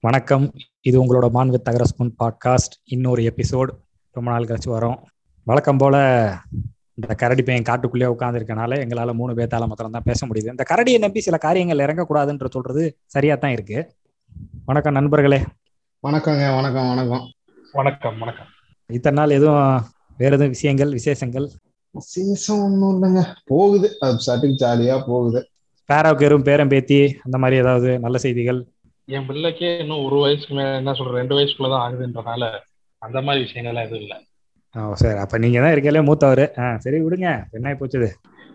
வணக்கம். இது உங்களோட மான் வித் தகரஸ்பூன் பாட்காஸ்ட். இன்னொரு எபிசோட். ரொம்ப நாள் கழிச்சு வரோம். வழக்கம் போல இந்த கரடி பையன் காட்டுக்குள்ளேயே உட்காந்துருக்கனால எங்களால மூணு பேத்தால மாத்திரம் தான் பேச முடியுது. இந்த கரடியை நம்பி சில காரியங்கள் இறங்கக்கூடாதுன்ற சொல்றது சரியா தான் இருக்கு. வணக்கம் நண்பர்களே. வணக்கங்க வணக்கம் வணக்கம். வணக்கம் வணக்கம். இத்தனை நாள் எதுவும் வேற எதுவும் விஷயங்கள் விசேஷங்கள்? விசேஷம் ஒன்றும் இல்லைங்க. போகுது. அது சட்டுக்கு ஜாலியா போகுது. பேராவுக்கு எறும் பேரம் பேத்தி அந்த மாதிரி ஏதாவது நல்ல செய்திகள்? என் பிள்ளைக்கே இன்னும் ஒரு வயசுக்கு மேல என்ன சொல்ற ரெண்டு வயசுக்குள்ளதான் ஆகுதுன்றனால அந்த மாதிரி விஷயங்கள்லாம் எதுவும் இல்லை. ஓ சரி. அப்ப நீங்க தான் இருக்கலே மூத்தவர். ஆ சரி விடுங்க. என்ன போச்சுது?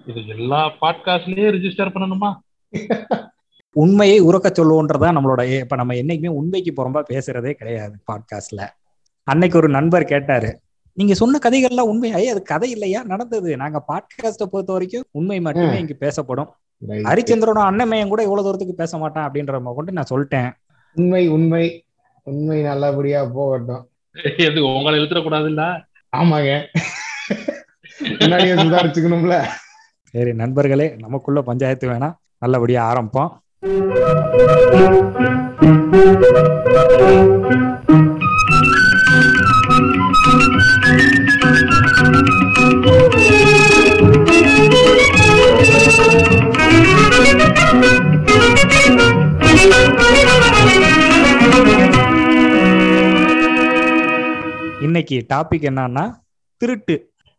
இது எல்லா பாட்காஸ்ட்லயும் ரிஜிஸ்டர் பண்ணணுமா? உண்மையை உறக்க சொல்லுவோன்றதா நம்மளோட இப்ப நம்ம என்னைக்குமே உண்மைக்கு புறம்பா பேசுறதே கிடையாது பாட்காஸ்ட்ல அன்னைக்கு ஒரு நண்பர் கேட்டாரு நீங்க சொன்ன கதைகள்லாம் உண்மை ஐயா அது கதை இல்லையா? நடந்தது. நாங்க பாட்காஸ்ட பொறுத்த வரைக்கும் உண்மை மட்டுமே இங்க பேசப்படும். ஹரிச்சந்திரனோட அண்ணமையன் கூட இவ்வளவு தூரத்துக்கு பேச மாட்டான் அப்படின்ற கொண்டு நான் சொல்லிட்டேன். உண்மை உண்மை. உண்மை நல்லபடியா போகட்டும். எது உங்களை இழுத்துடக்கூடாது இல்ல ஆமாங்க. முன்னாடியே சுதாரிச்சுக்கணும்ல. சரி நண்பர்களே நமக்குள்ள பஞ்சாயத்து வேணாம் நல்லபடியா ஆரம்பிப்போம். இன்னைக்கு டாபிக் என்னன்னா திருட்டு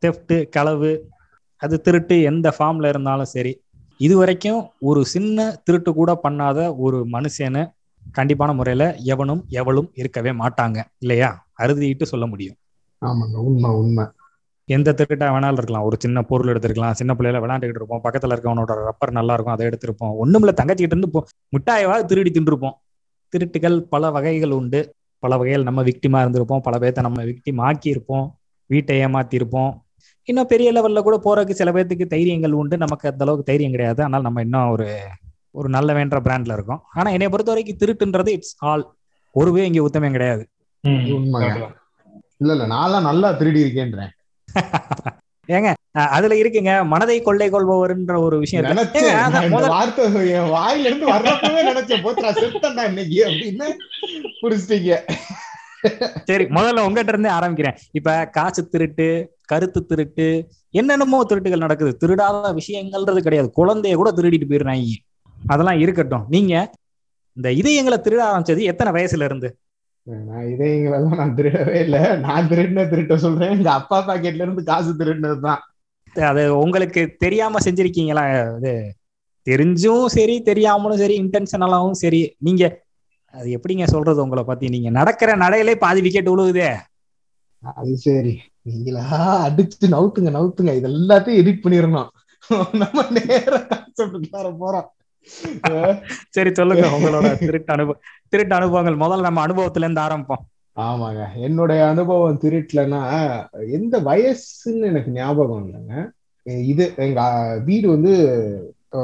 தெஃப்ட் களவு. அது திருட்டு எந்த ஃபார்ம்ல இருந்தாலும் சரி. இது வரைக்கும் ஒரு சின்ன திருட்டு கூட பண்ணாத ஒரு மனுஷனு கண்டிப்பான முறையில எவனும் எவளும் இருக்கவே மாட்டாங்க. இல்லையா? அறுதிட்டு சொல்ல முடியும். ஆமாங்க. உண்மை உண்மை. எந்த திருட்டா வேணாலும் இருக்கலாம். ஒரு சின்ன பொருள் எடுத்திருக்கலாம். சின்ன பிள்ளையில விளையாண்டுக்கிட்டு இருப்போம். பக்கத்துல இருக்கவனோட ரப்பர் நல்லா இருக்கும் அதை எடுத்திருப்போம். ஒண்ணுமில்ல தங்கச்சிக்கிட்டு இருந்து மிட்டாயவாவது திருடி தின்றுப்போம் திருட்டுகள் பல வகைகள் உண்டு. பல வகைகள் நம்ம விக்டிமா இருந்திருப்போம். பல பேர்த்த நம்ம விக்டிம் ஆக்கி இருப்போம் வீட்டை ஏமாத்தி இருப்போம் இன்னும் பெரிய லெவல்ல கூட போறதுக்கு சில பேர்த்துக்கு தைரியங்கள் உண்டு. நமக்கு அந்த அளவுக்கு தைரியம் கிடையாது. ஆனால் நம்ம இன்னும் ஒரு ஒரு நல்ல வேண்ட பிராண்ட்ல இருக்கோம். ஆனா என்னை பொறுத்த வரைக்கும் திருட்டுன்றது இட்ஸ் ஆல் ஒருவே இங்க உத்தமம் கிடையாது. இல்ல இல்ல. நான்லாம் நல்லா திருடி இருக்கேன்றேன். ஏங்க அதுல இருக்குங்க மனதை கொள்ளை கொள்பவர்ன்ற ஒரு விஷயம் வாயில இருந்து வர்றப்பவே நினைச்சேன். போச்சுடா செத்தண்டா இன்னைக்கு அப்படின்னு புடிச்சிட்டீங்க. சரி முதல்ல உங்ககிட்ட இருந்தே ஆரம்பிக்கிறேன். இப்ப காசு திருட்டு கருத்து திருட்டு என்னென்னமோ திருட்டுகள் நடக்குது. திருடாத விஷயங்கள்ன்றது கிடையாது. குழந்தைய கூட திருடிட்டு போயிடுறாங்க. அதெல்லாம் இருக்கட்டும். நீங்க இந்த இதயங்களை திருட ஆரம்பிச்சது எத்தனை வயசுல இருந்து? நான் இதயங்களெல்லாம் நான் திருடவே இல்ல. நான் திருடின திருட்ட சொல்றேன். எங்க அப்பா பாக்கெட்ல இருந்து காசு திருடினதுதான். அது உங்களுக்கு தெரியாம செஞ்சிருக்கீங்களா? அது தெரிஞ்சும் சரி தெரியாமலும் சரி இன்டென்ஷனலாவும் சரி. நீங்க அது எப்படிங்க சொல்றது உங்களை பத்தி? நீங்க நடக்கிற நடையிலே பாதி விக்கெட் விழுகுதே அது சரி. நீங்களா அடிச்சு நவுத்துங்க நவுத்துங்க. இது எல்லாத்தையும் எடிட் பண்ணிடணும். நம்ம நேர கான்செப்ட் போறோம். சரி சொல்லுங்க. உங்களோட திருட்டு அனுபவம் திருட்டு அனுபவங்கள். முதல்ல நம்ம அனுபவத்துல இருந்து ஆரம்பிப்போம். ஆமாங்க. என்னுடைய அனுபவம் திருட்டுலன்னா எந்த வயசுன்னு எனக்கு ஞாபகம் இல்லைங்க. இது எங்க வீடு வந்து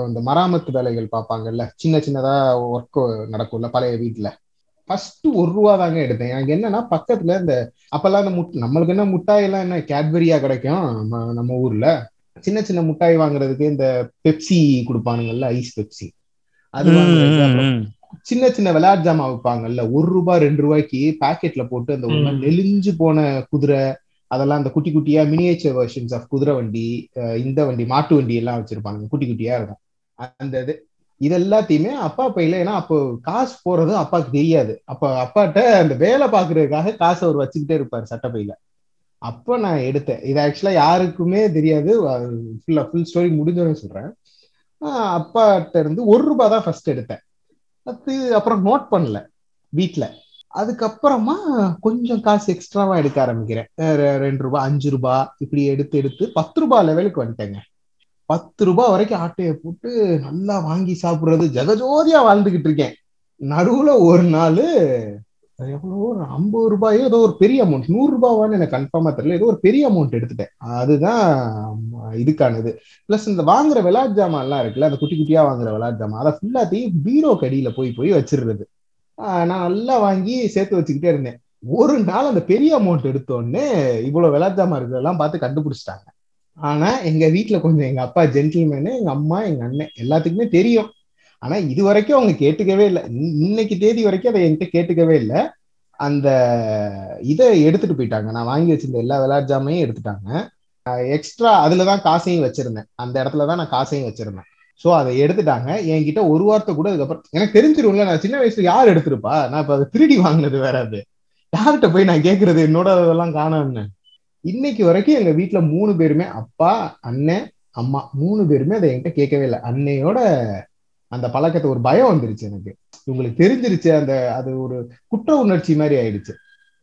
இந்த மராமத்து வேலைகள் பார்ப்பாங்கல்ல. சின்ன சின்னதா ஒர்க் நடக்கும்ல பழைய வீட்டுல ஃபர்ஸ்ட் ஒரு ரூபா தாங்க எடுத்தேன். எனக்கு என்னன்னா பக்கத்துல இந்த அப்பெல்லாம் இந்த முட் நம்மளுக்கு என்ன முட்டாய் எல்லாம் என்ன கேட்பரியா கிடைக்கும். நம்ம ஊர்ல. சின்ன சின்ன முட்டாய் வாங்குறதுக்கு இந்த பெப்சி கொடுப்பானுங்கல்ல ஐஸ் பெப்சி. அது சின்ன சின்ன விளையாட்டு ஜாமான் வைப்பாங்கல்ல ஒரு ரூபாய் ரெண்டு ரூபாய்க்கு பாக்கெட்ல போட்டு அந்த ஒரு. நெலிஞ்சு போன குதிரை அதெல்லாம் அந்த குட்டி குட்டியா மினியேச்சர் வெர்ஷன்ஸ் ஆஃப் குதிரை வண்டி இந்த வண்டி மாட்டு வண்டி எல்லாம் வச்சிருப்பாங்க குட்டி குட்டியா இருக்கும். அந்த இது இது எல்லாத்தையுமே அப்பா பையில ஏன்னா அப்போ காசு போறது அப்பாவுக்கு தெரியாது. அப்ப அப்பாட்ட அந்த வேலை பாக்குறதுக்காக காசை அவர் வச்சுக்கிட்டே இருப்பாரு சட்டப்பையில. அப்ப நான் எடுத்தேன். இது ஆக்சுவலா யாருக்குமே தெரியாது. ஃபுல்லா ஃபுல் ஸ்டோரி முடிஞ்சோன்னு சொல்றேன். அப்பாட்ட இருந்து ஒரு ரூபாய் தான் ஃபர்ஸ்ட் எடுத்தேன். அது அப்புறம் நோட் பண்ணல வீட்டில் அதுக்கப்புறமா கொஞ்சம் காசு எக்ஸ்ட்ராவா எடுக்க ஆரம்பிக்கிறேன். ரெண்டு ரூபாய் அஞ்சு ரூபாய் இப்படி எடுத்து எடுத்து பத்து ரூபாய் லெவலுக்கு வந்துட்டேங்க. பத்து ரூபாய் வரைக்கும் ஆட்டையை போட்டு நல்லா வாங்கி சாப்பிடுறது ஜெகஜோதியா வாழ்ந்துகிட்டு இருக்கேன். நடுவுல ஒரு நாள் எவ்வளோ? ஒரு ஐம்பது ரூபாயோ ஏதோ ஒரு பெரிய அமௌண்ட் நூறு ரூபாவான்னு எனக்கு கன்ஃபார்மா தெரியல. ஏதோ ஒரு பெரிய அமௌண்ட் எடுத்துட்டேன். அதுதான் இதுக்கானது. பிளஸ் இந்த வாங்குற விளாட் ஜாமான் எல்லாம் இருக்குல்ல அந்த குட்டி குட்டியா வாங்குற விளாட் ஜாமான் அதை ஃபுல்லாத்தையும் பீரோ கடியில போய் போய் வச்சிருந்தது ஆஹ் நான் நல்லா வாங்கி சேர்த்து வச்சுக்கிட்டே இருந்தேன். ஒரு நாள் அந்த பெரிய அமௌண்ட் எடுத்த உடனே இவ்வளவு விளையாட்டு ஜாமான் இருக்கிறதெல்லாம் பார்த்து கண்டுபிடிச்சிட்டாங்க. ஆனா எங்க வீட்ல கொஞ்சம் எங்க அப்பா ஜென்டில்மேனு எங்க அம்மா எங்க அண்ணன் எல்லாத்துக்குமே தெரியும். ஆனா இது வரைக்கும் அவங்க கேட்டுக்கவே இல்லை. இன்னைக்கு தேதி வரைக்கும் அதை என்கிட்ட கேட்டுக்கவே இல்லை. அந்த இதை எடுத்துட்டு போயிட்டாங்க. நான் வாங்கி வச்சிருந்த எல்லா விளையாட்டு ஜாமையும் எடுத்துட்டாங்க எக்ஸ்ட்ரா அதுலதான் காசையும் வச்சிருந்தேன். அந்த இடத்துல தான் நான் காசையும் வச்சிருந்தேன். ஸோ அதை எடுத்துட்டாங்க. என்கிட்ட ஒரு வார்த்தை கூட அதுக்கப்புறம் எனக்கு தெரிஞ்சிரும்ல நான் சின்ன வயசுல யார் எடுத்திருப்பா? நான் இப்ப அதை திருடி வாங்கினது வேற அது. யார்கிட்ட போய் நான் கேட்கறது என்னோட அதெல்லாம் காணோம்னு. இன்னைக்கு வரைக்கும் எங்க வீட்டுல மூணு பேருமே அப்பா அண்ணன் அம்மா மூணு பேருமே அதை என்கிட்ட கேட்கவே இல்லை. அன்னையோட அந்த பழக்கத்தை ஒரு பயம் வந்துருச்சு எனக்கு. உங்களுக்கு தெரிஞ்சிருச்சு அந்த அது ஒரு குற்ற உணர்ச்சி மாதிரி ஆயிடுச்சு.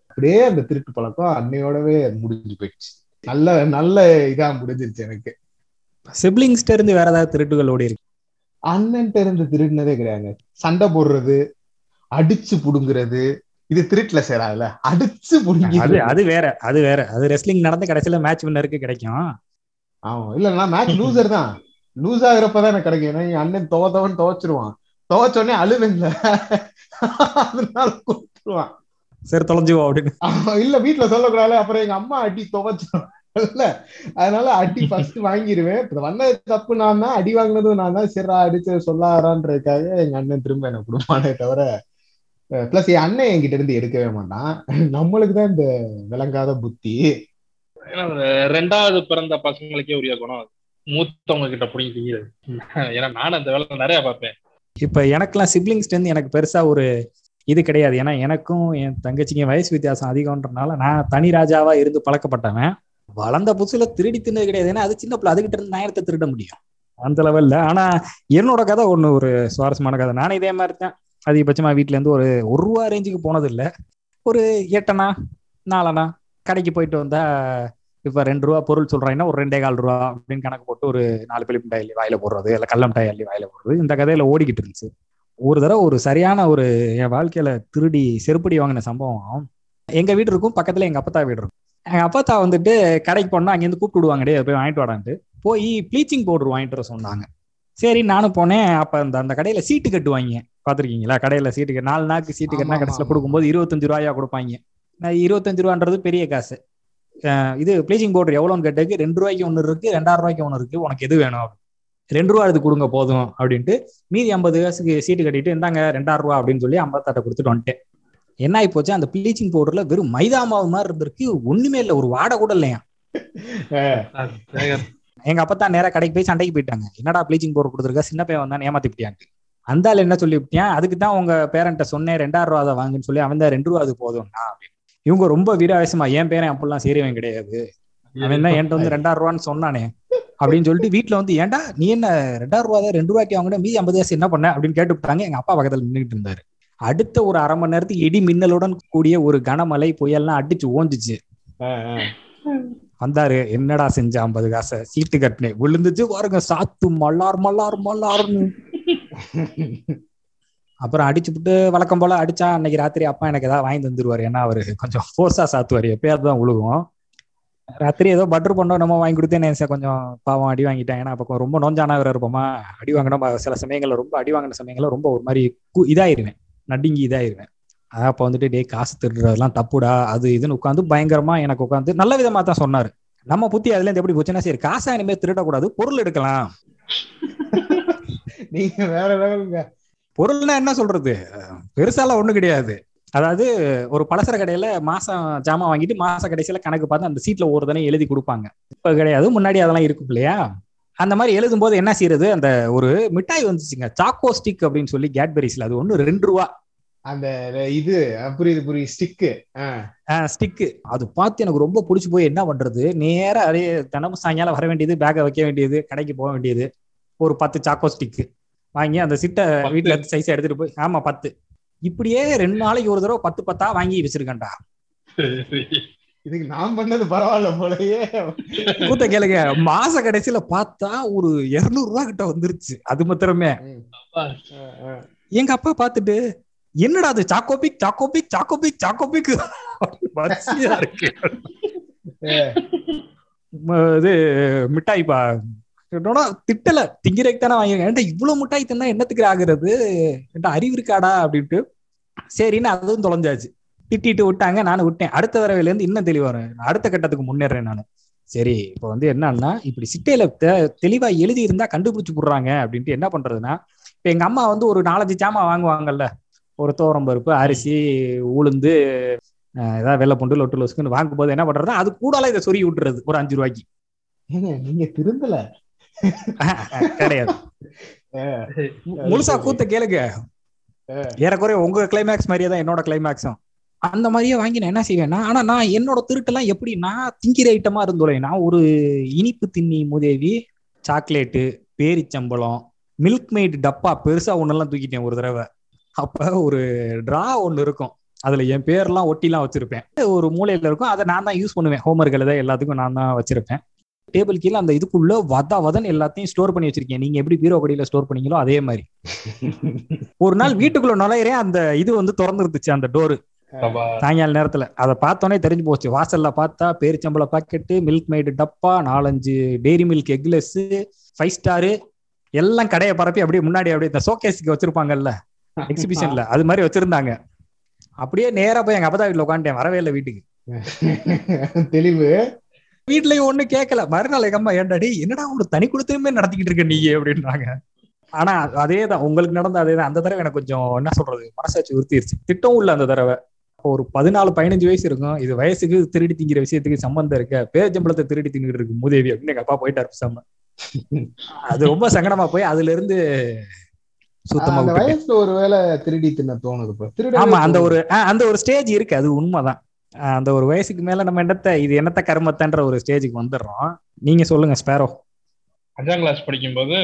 அப்படியே அந்த திருட்டு பழக்கம் அன்னையோடவே முடிஞ்சு போயிடுச்சு. நல்ல நல்ல இதா முடிஞ்சிருச்சு எனக்கு. சிப்ளிங்ஸ்ட இருந்து வேற ஏதாவது திருட்டுகள் ஓடி இருக்கு? அண்ணன்ட்ட இருந்து திருடினதே கிடையாது சண்டை போடுறது அடிச்சு புடுங்குறது இது திருட்டுல சேராதுல. அடிச்சு புடுங்கி அது அது வேற அது வேற. அது ரெஸ்லிங் நடந்து கடைசியில மேட்ச் வின்னருக்கு கிடைக்கும். ஆமா. இல்ல நான் மேட்ச் லூசர் தான். லூஸ் ஆகுறப்பதான் எனக்கு கிடைக்கும். ஏன்னா என் அண்ணன் துவத்தவன் துவைச்சிருவான். துவைச்ச உடனே அழுதுங்கள அதனால கொடுத்துருவான் சரி தொலைஞ்சுவோம் அப்படின்னு. இல்ல வீட்டுல சொல்லக்கூடாது. அப்புறம் எங்க அம்மா அடி துவைச்சிரும். இல்ல அதனால அடி ஃபர்ஸ்ட் வாங்கிடுவேன் இப்ப வந்தது தப்பு நான் தான். அடி வாங்கினதும் நான் தான். சரி அடிச்சு சொல்லாரான்றதுக்காக எங்க அண்ணன் திரும்ப எனக்கு கொடுப்பானே தவிர பிளஸ் என் அண்ணன் என்கிட்ட இருந்து எடுக்கவே மாட்டான். நம்மளுக்கு தான் இந்த விளங்காத புத்தி. ரெண்டாவது பிறந்த பசங்களுக்கே உரிய குணம் அது. மூத்தவங்க கிட்ட பிடிங்கி திங்கிறது ஏன்னா நானும் அந்த வேலை நிறைய பார்ப்பேன். இப்ப எனக்குலாம் சிப்ளிங்ஸ் எனக்கு பெருசா ஒரு இது கிடையாது. ஏன்னா எனக்கும் என் தங்கச்சிங்க வயசு வித்தியாசம் அதிகம்ன்றனால நான் தனி ராஜாவா இருந்து பழக்கப்பட்டவன். வளர்ந்த புதுசுல திருடி தின்னது கிடையாது. ஏன்னா அது சின்ன பிள்ளை. அதுகிட்ட இருந்து நேரத்தை திருட முடியும். அந்த லெவல்ல ஆனா என்னோட கதை ஒண்ணு ஒரு சுவாரஸ்யமான கதை. நானே இதே மாதிரி தான் அதிகபட்சமா வீட்டுல இருந்து ஒரு ஒரு ரூபா ரேஞ்சுக்கு போனது இல்லை ஒரு எட்டனா நாலனா கடைக்கு போயிட்டு வந்தா இப்ப ரெண்டு ரூபா பொருள் சொல்றாங்கன்னா ஒரு ரெண்டே கால் ரூபா அப்படின்னு கணக்கு போட்டு ஒரு நாலு பிள்ளை மிட்டாய் அள்ளி வாயில போடுறது இல்ல கல்ல மிட்டாய் அள்ளி வாயில போடுறது இந்த கதையில ஓடிக்கிட்டு இருந்துச்சு. ஒரு தடவை ஒரு சரியான ஒரு என் வாழ்க்கையில திருடி செருப்படி வாங்கின சம்பவம். எங்க வீடு இருக்கும் பக்கத்துல எங்க அப்பத்தா வீடு இருக்கும். எங்க அப்பத்தா வந்துட்டு கடைக்கு போனா அங்கேருந்து கூப்பிட்டு விடுவாங்க டே போய் வாங்கிட்டு வாடான்ட்டு. போய் ப்ளீச்சிங் பவுடர் வாங்கிட்டு வர சொன்னாங்க. சரி நானும் போனேன். அப்ப அந்த அந்த கடையில சீட்டு கட்டுவாங்க. பாத்திருக்கீங்களா கடையில சீட்டு கட்டு நாலு நாக்கு சீட்டு கட்டினா கடைசியில. கொடுக்கும்போது இருபத்தஞ்சு ரூபாயா கொடுப்பாங்க. நான் இருபத்தஞ்சு ரூபான்றது பெரிய காசு. இது ப்ளீச்சிங் பவுடர் எவ்வளோன்னு கேட்டதுக்கு ரெண்டு ரூபாய்க்கு ஒன்று இருக்கு ரெண்டாயிரம் ரூபாய்க்கு ஒன்று இருக்கு உனக்கு எது வேணும். ரெண்டு ரூபா எடுத்து கொடுங்க போதும் அப்படின்ட்டு மீதி ஐம்பது காசுக்கு சீட்டு கட்டிட்டு இந்தாங்க ரெண்டாயிரம் ரூபா அப்படின்னு சொல்லி ஐம்பத்தாட்டை கொடுத்துட்டு வந்துட்டேன். என்ன ஆகி போச்சு? அந்த ப்ளீச்சிங் பவுடர்ல வெறும் மைதா மாவு மாதிரி இருந்திருக்கு. ஒண்ணுமே இல்லை ஒரு வாடை கூட இல்லையா? எங்க அப்பா தான் நேரா கடைக்கு போய் சண்டைக்கு போயிட்டாங்க. என்னடா ப்ளீச்சிங் பவுடர் கொடுத்துருக்கா? சின்ன பையன் வந்தான் ஏமாத்திப்பிட்டியான்ட்டு அந்த ஆள் என்ன சொல்லிவிட்டியான்? அதுக்கு தான் உங்க பேரண்ட்ட சொன்னேன் ரெண்டாயிரம் ரூபா அதை வாங்குன்னு சொல்லி அவன் தான் ரெண்டு ரூபா அது போதும்னா அப்படின்னு. இவங்க ரொம்ப வீராவேசமா என் பேரன் அப்படிலாம் சீரியவன் கிடையாது. அவன் தான் என்கிட்ட வந்து ரெண்டாயிரம் ரூபான்னு சொன்னானே. அப்படின்னு சொல்லிட்டு வீட்டுல வந்து ஏன்டா நீ என்ன ரெண்டாயிரம் ரூபா ரெண்டு ரூபாய்க்கு வாங்கின? மீதி ஐம்பது காசு என்ன பண்ண? அப்படின்னு கேட்டுவிட்டாங்க எங்க அப்பா பக்கத்துல நின்றுட்டு இருந்தாரு. அடுத்த ஒரு அரை மணி நேரத்துக்கு இடி மின்னலுடன் கூடிய ஒரு கனமழை புயல்லாம் அடிச்சு ஓஞ்சுச்சு. வந்தாரு என்னடா செஞ்ச ஐம்பது காசை? சீட்டு கட்டினேன். விழுந்துச்சு பாருங்க சாத்து மல்லார் மல்லார் மல்லார்னு. அப்புறம் அடிச்சுட்டு வழக்கம் போல அடிச்சா அன்னைக்கு ராத்திரி அப்பா எனக்கு ஏதாவது வாங்கி தந்துருவாரு. ஏன்னா அவரு கொஞ்சம் ஃபோர்ஸா சாத்துவாரு. எப்பயாவது தான் உழுகும். ராத்திரி ஏதோ பட்டர் பண்ணோம் நம்ம வாங்கி கொடுத்தேன் சார் கொஞ்சம் பாவம் அடி வாங்கிட்டேன். ஏன்னா அப்போ ரொம்ப நோஞ்சானா வேற இருப்போமா. அடி வாங்கினா சில சமயங்கள்ல ரொம்ப அடி வாங்கின சமயங்கள்ல ரொம்ப ஒரு மாதிரி கு- இதாயிருவேன். நடுங்கி இதாயிருவேன். அதான் அப்போ வந்துட்டு டே காசு திருடுறதெல்லாம் தப்புடா. அது இதுன்னு உட்காந்து பயங்கரமா எனக்கு உட்காந்து நல்ல விதமா தான் சொன்னாரு. நம்ம புத்தி அதுல இருந்து எப்படி போச்சுன்னா சரி காசா இனிமேல் திருடக்கூடாது. பொருள் எடுக்கலாம். நீங்க வேற லெவலுங்க. பொருள்னா என்ன சொல்றது? பெருசாலாம் ஒண்ணும் கிடையாது. அதாவது ஒரு பலசர கடையில மாசம் ஜாமான் வாங்கிட்டு மாச கடைசியில கணக்கு பார்த்து அந்த சீட்ல ஒரு தானே எழுதி கொடுப்பாங்க. இப்ப கிடையாது. முன்னாடி அதெல்லாம் இருக்கும் இல்லையா? அந்த மாதிரி எழுதும் போது என்ன செய்யறது? அந்த ஒரு மிட்டாய் வந்துச்சுங்க. சாக்கோ ஸ்டிக் அப்படின்னு சொல்லி கேட்பெரிஸ்ல அது ஒண்ணு ரெண்டு ரூபா. அந்த இது புரியுது புரியுது. ஸ்டிக்கு ஸ்டிக்கு அது பார்த்து எனக்கு ரொம்ப பிடிச்சி போய் என்ன பண்றது? நேரா அதே தினமும் சாயங்காலம் வர வேண்டியது பேக்கை வைக்க வேண்டியது கடைக்கு போக வேண்டியது. ஒரு பத்து சாக்கோ ஸ்டிக்கு வாங்கி அந்த சிட்டை? வீட்டுல இருந்து சைஸ் எடுத்துட்டு போய் ஆமா பத்து. இப்படியே ரெண்டு நாளைக்கு ஒரு தடவை பத்து பத்தா வாங்கி வச்சிருக்கேன்டா. இதுக்கு நான் பண்ணது பரவாயில்ல போலயே. கூத்த கேளுங்க மாச கடைசியில பார்த்தா ஒரு இருநூறு ரூபா கிட்ட வந்துருச்சு. அது மாத்திரமே. எங்க அப்பா பார்த்துட்டு என்னடா அது சாக்கோபிக் சாக்கோபிக் சாக்கோபிக் சாக்கோபிக் வரிசையா இருக்கு. இது மிட்டாய் பா என்னடா திட்டல திங்கிறதுக்கு தானே வாங்கிருக்கேன் ஏன்டா இவ்வளவு மிட்டாய் தின்னா என்னத்துக்கு ஆகுறது? ஏன்டா அறிவு இருக்காடா அப்படின்ட்டு. சரின்னு அதுவும் தொலைஞ்சாச்சு. திட்டிட்டு விட்டாங்க நானும் விட்டேன். அடுத்த தடவையில இருந்து இன்னும் தெளிவா வரேன் அடுத்த கட்டத்துக்கு முன்னேறேன் நான். சரி இப்போ வந்து என்னன்னா இப்படி சிட்டையில தெளிவா எழுதி இருந்தா கண்டுபிடிச்சு போடுறாங்க அப்படின்ட்டு என்ன பண்றதுன்னா இப்ப எங்க அம்மா வந்து ஒரு நாலஞ்சு சாமான் வாங்குவாங்கல்ல. ஒரு தோரம் பருப்பு அரிசி உளுந்து ஏதாவது வெள்ளை பூண்டு லொட்டு லொசுக்குன்னு வாங்கும்போது என்ன பண்றது அது கூடால இதை சொறி விட்டுறது ஒரு அஞ்சு ரூபாய்க்கு. ஏங்க நீங்க திருந்தல. கிடையாது. முழுசா கூத்த கேளுங்க. ஏறக்குறைய உங்க கிளைமேக்ஸ் மாதிரியே தான் என்னோட கிளைமேக்ஸும் அந்த மாதிரியே வாங்கி நான் என்ன செய்வேன்னா ஆனா நான் என்னோட திருட்டெல்லாம் எப்படி நான் திங்கிற ஐட்டமா இருந்தோலே நான் ஒரு இனிப்பு தின்னி முதேவி சாக்லேட்டு பேரிச்சம்பழம் மில்க் மெய்ட் டப்பா பெருசா ஒன்னெல்லாம் தூக்கிட்டேன் ஒரு தடவை. அப்ப ஒரு டிரா ஒன்னு இருக்கும். அதுல என் பேர்லாம் ஒட்டிலாம் வச்சிருப்பேன். ஒரு மூலையில இருக்கும். அதை நான் தான் யூஸ் பண்ணுவேன். ஹோம்ஒர்க் எழுத எல்லாத்துக்கும் நான் தான் வச்சிருப்பேன். டேபிள் கீழே அந்த இதுக்குள்ள வத வதன் எல்லாத்தையும் ஸ்டோர் பண்ணி வச்சிருக்கேன் நீங்க எப்படி பீரோ கடியில ஸ்டோர் பண்ணீங்களோ அதே மாதிரி. ஒரு நாள் வீட்டுக்குள்ள நுழையிறேன் அந்த இது வந்து திறந்துருந்துச்சு அந்த டோரு. சாயங்கால நேரத்துல. அதை பார்த்தோன்னே தெரிஞ்சு போச்சு. வாசல்ல பார்த்தா பேரிச்சம்பள பாக்கெட்டு மில்க் மெய்டு டப்பா நாலஞ்சு dairy milk eclairs five star எல்லாம் கடையை பரப்பி அப்படியே முன்னாடி அப்படியே இந்த ஷோகேஸ்க்கு வச்சிருப்பாங்கல்ல. எக்ஸிபிஷன்ல அது மாதிரி வச்சிருந்தாங்க. அப்படியே நேரா போய் எங்க அப்பதா வீட்டுல உட்காந்துட்டேன். வரவே இல்லை வீட்டுக்கு. தெளிவு. வீட்லயும் ஒண்ணு கேட்கல மறுநாள் எங்க அம்மா ஏன்டாடி என்னடா ஒரு தனி கொடுத்துமே நடத்திக்கிட்டு இருக்க நீ அப்படின்றாங்க ஆனா அதேதான் உங்களுக்கு நடந்த அதேதான். அந்த தடவை எனக்கு கொஞ்சம் என்ன சொல்றது மனசாட்சி உறுத்திருச்சு. திட்டம் உள்ள அந்த தடவை. ஒரு பதினாலு பதினஞ்சு வயசு இருக்கும். இது வயசுக்கு திருடி திங்கிற விஷயத்துக்கு சம்பந்தம் இருக்க. பேரச்சம்பளத்தை திருடி திங்கிட்டு இருக்கு மூதேவி அப்படின்னு எங்க அப்பா போயிட்டாரு பேசாம. அது ரொம்ப சங்கடமா போய் அதுல இருந்து சுத்தமா. வயசுல ஒருவேளை திருடி தின்ன தோணுது ஆமா அந்த ஒரு அந்த ஒரு ஸ்டேஜ் இருக்கு. அது உண்மைதான். அந்த ஒரு வயசுக்கு மேல நம்ம என்னத்த இது என்னத்த கருமத்தன்ற ஒரு ஸ்டேஜுக்கு வந்துடுறோம். நீங்க சொல்லுங்க ஸ்பேரோ அஞ்சாம் கிளாஸ் படிக்கும்போது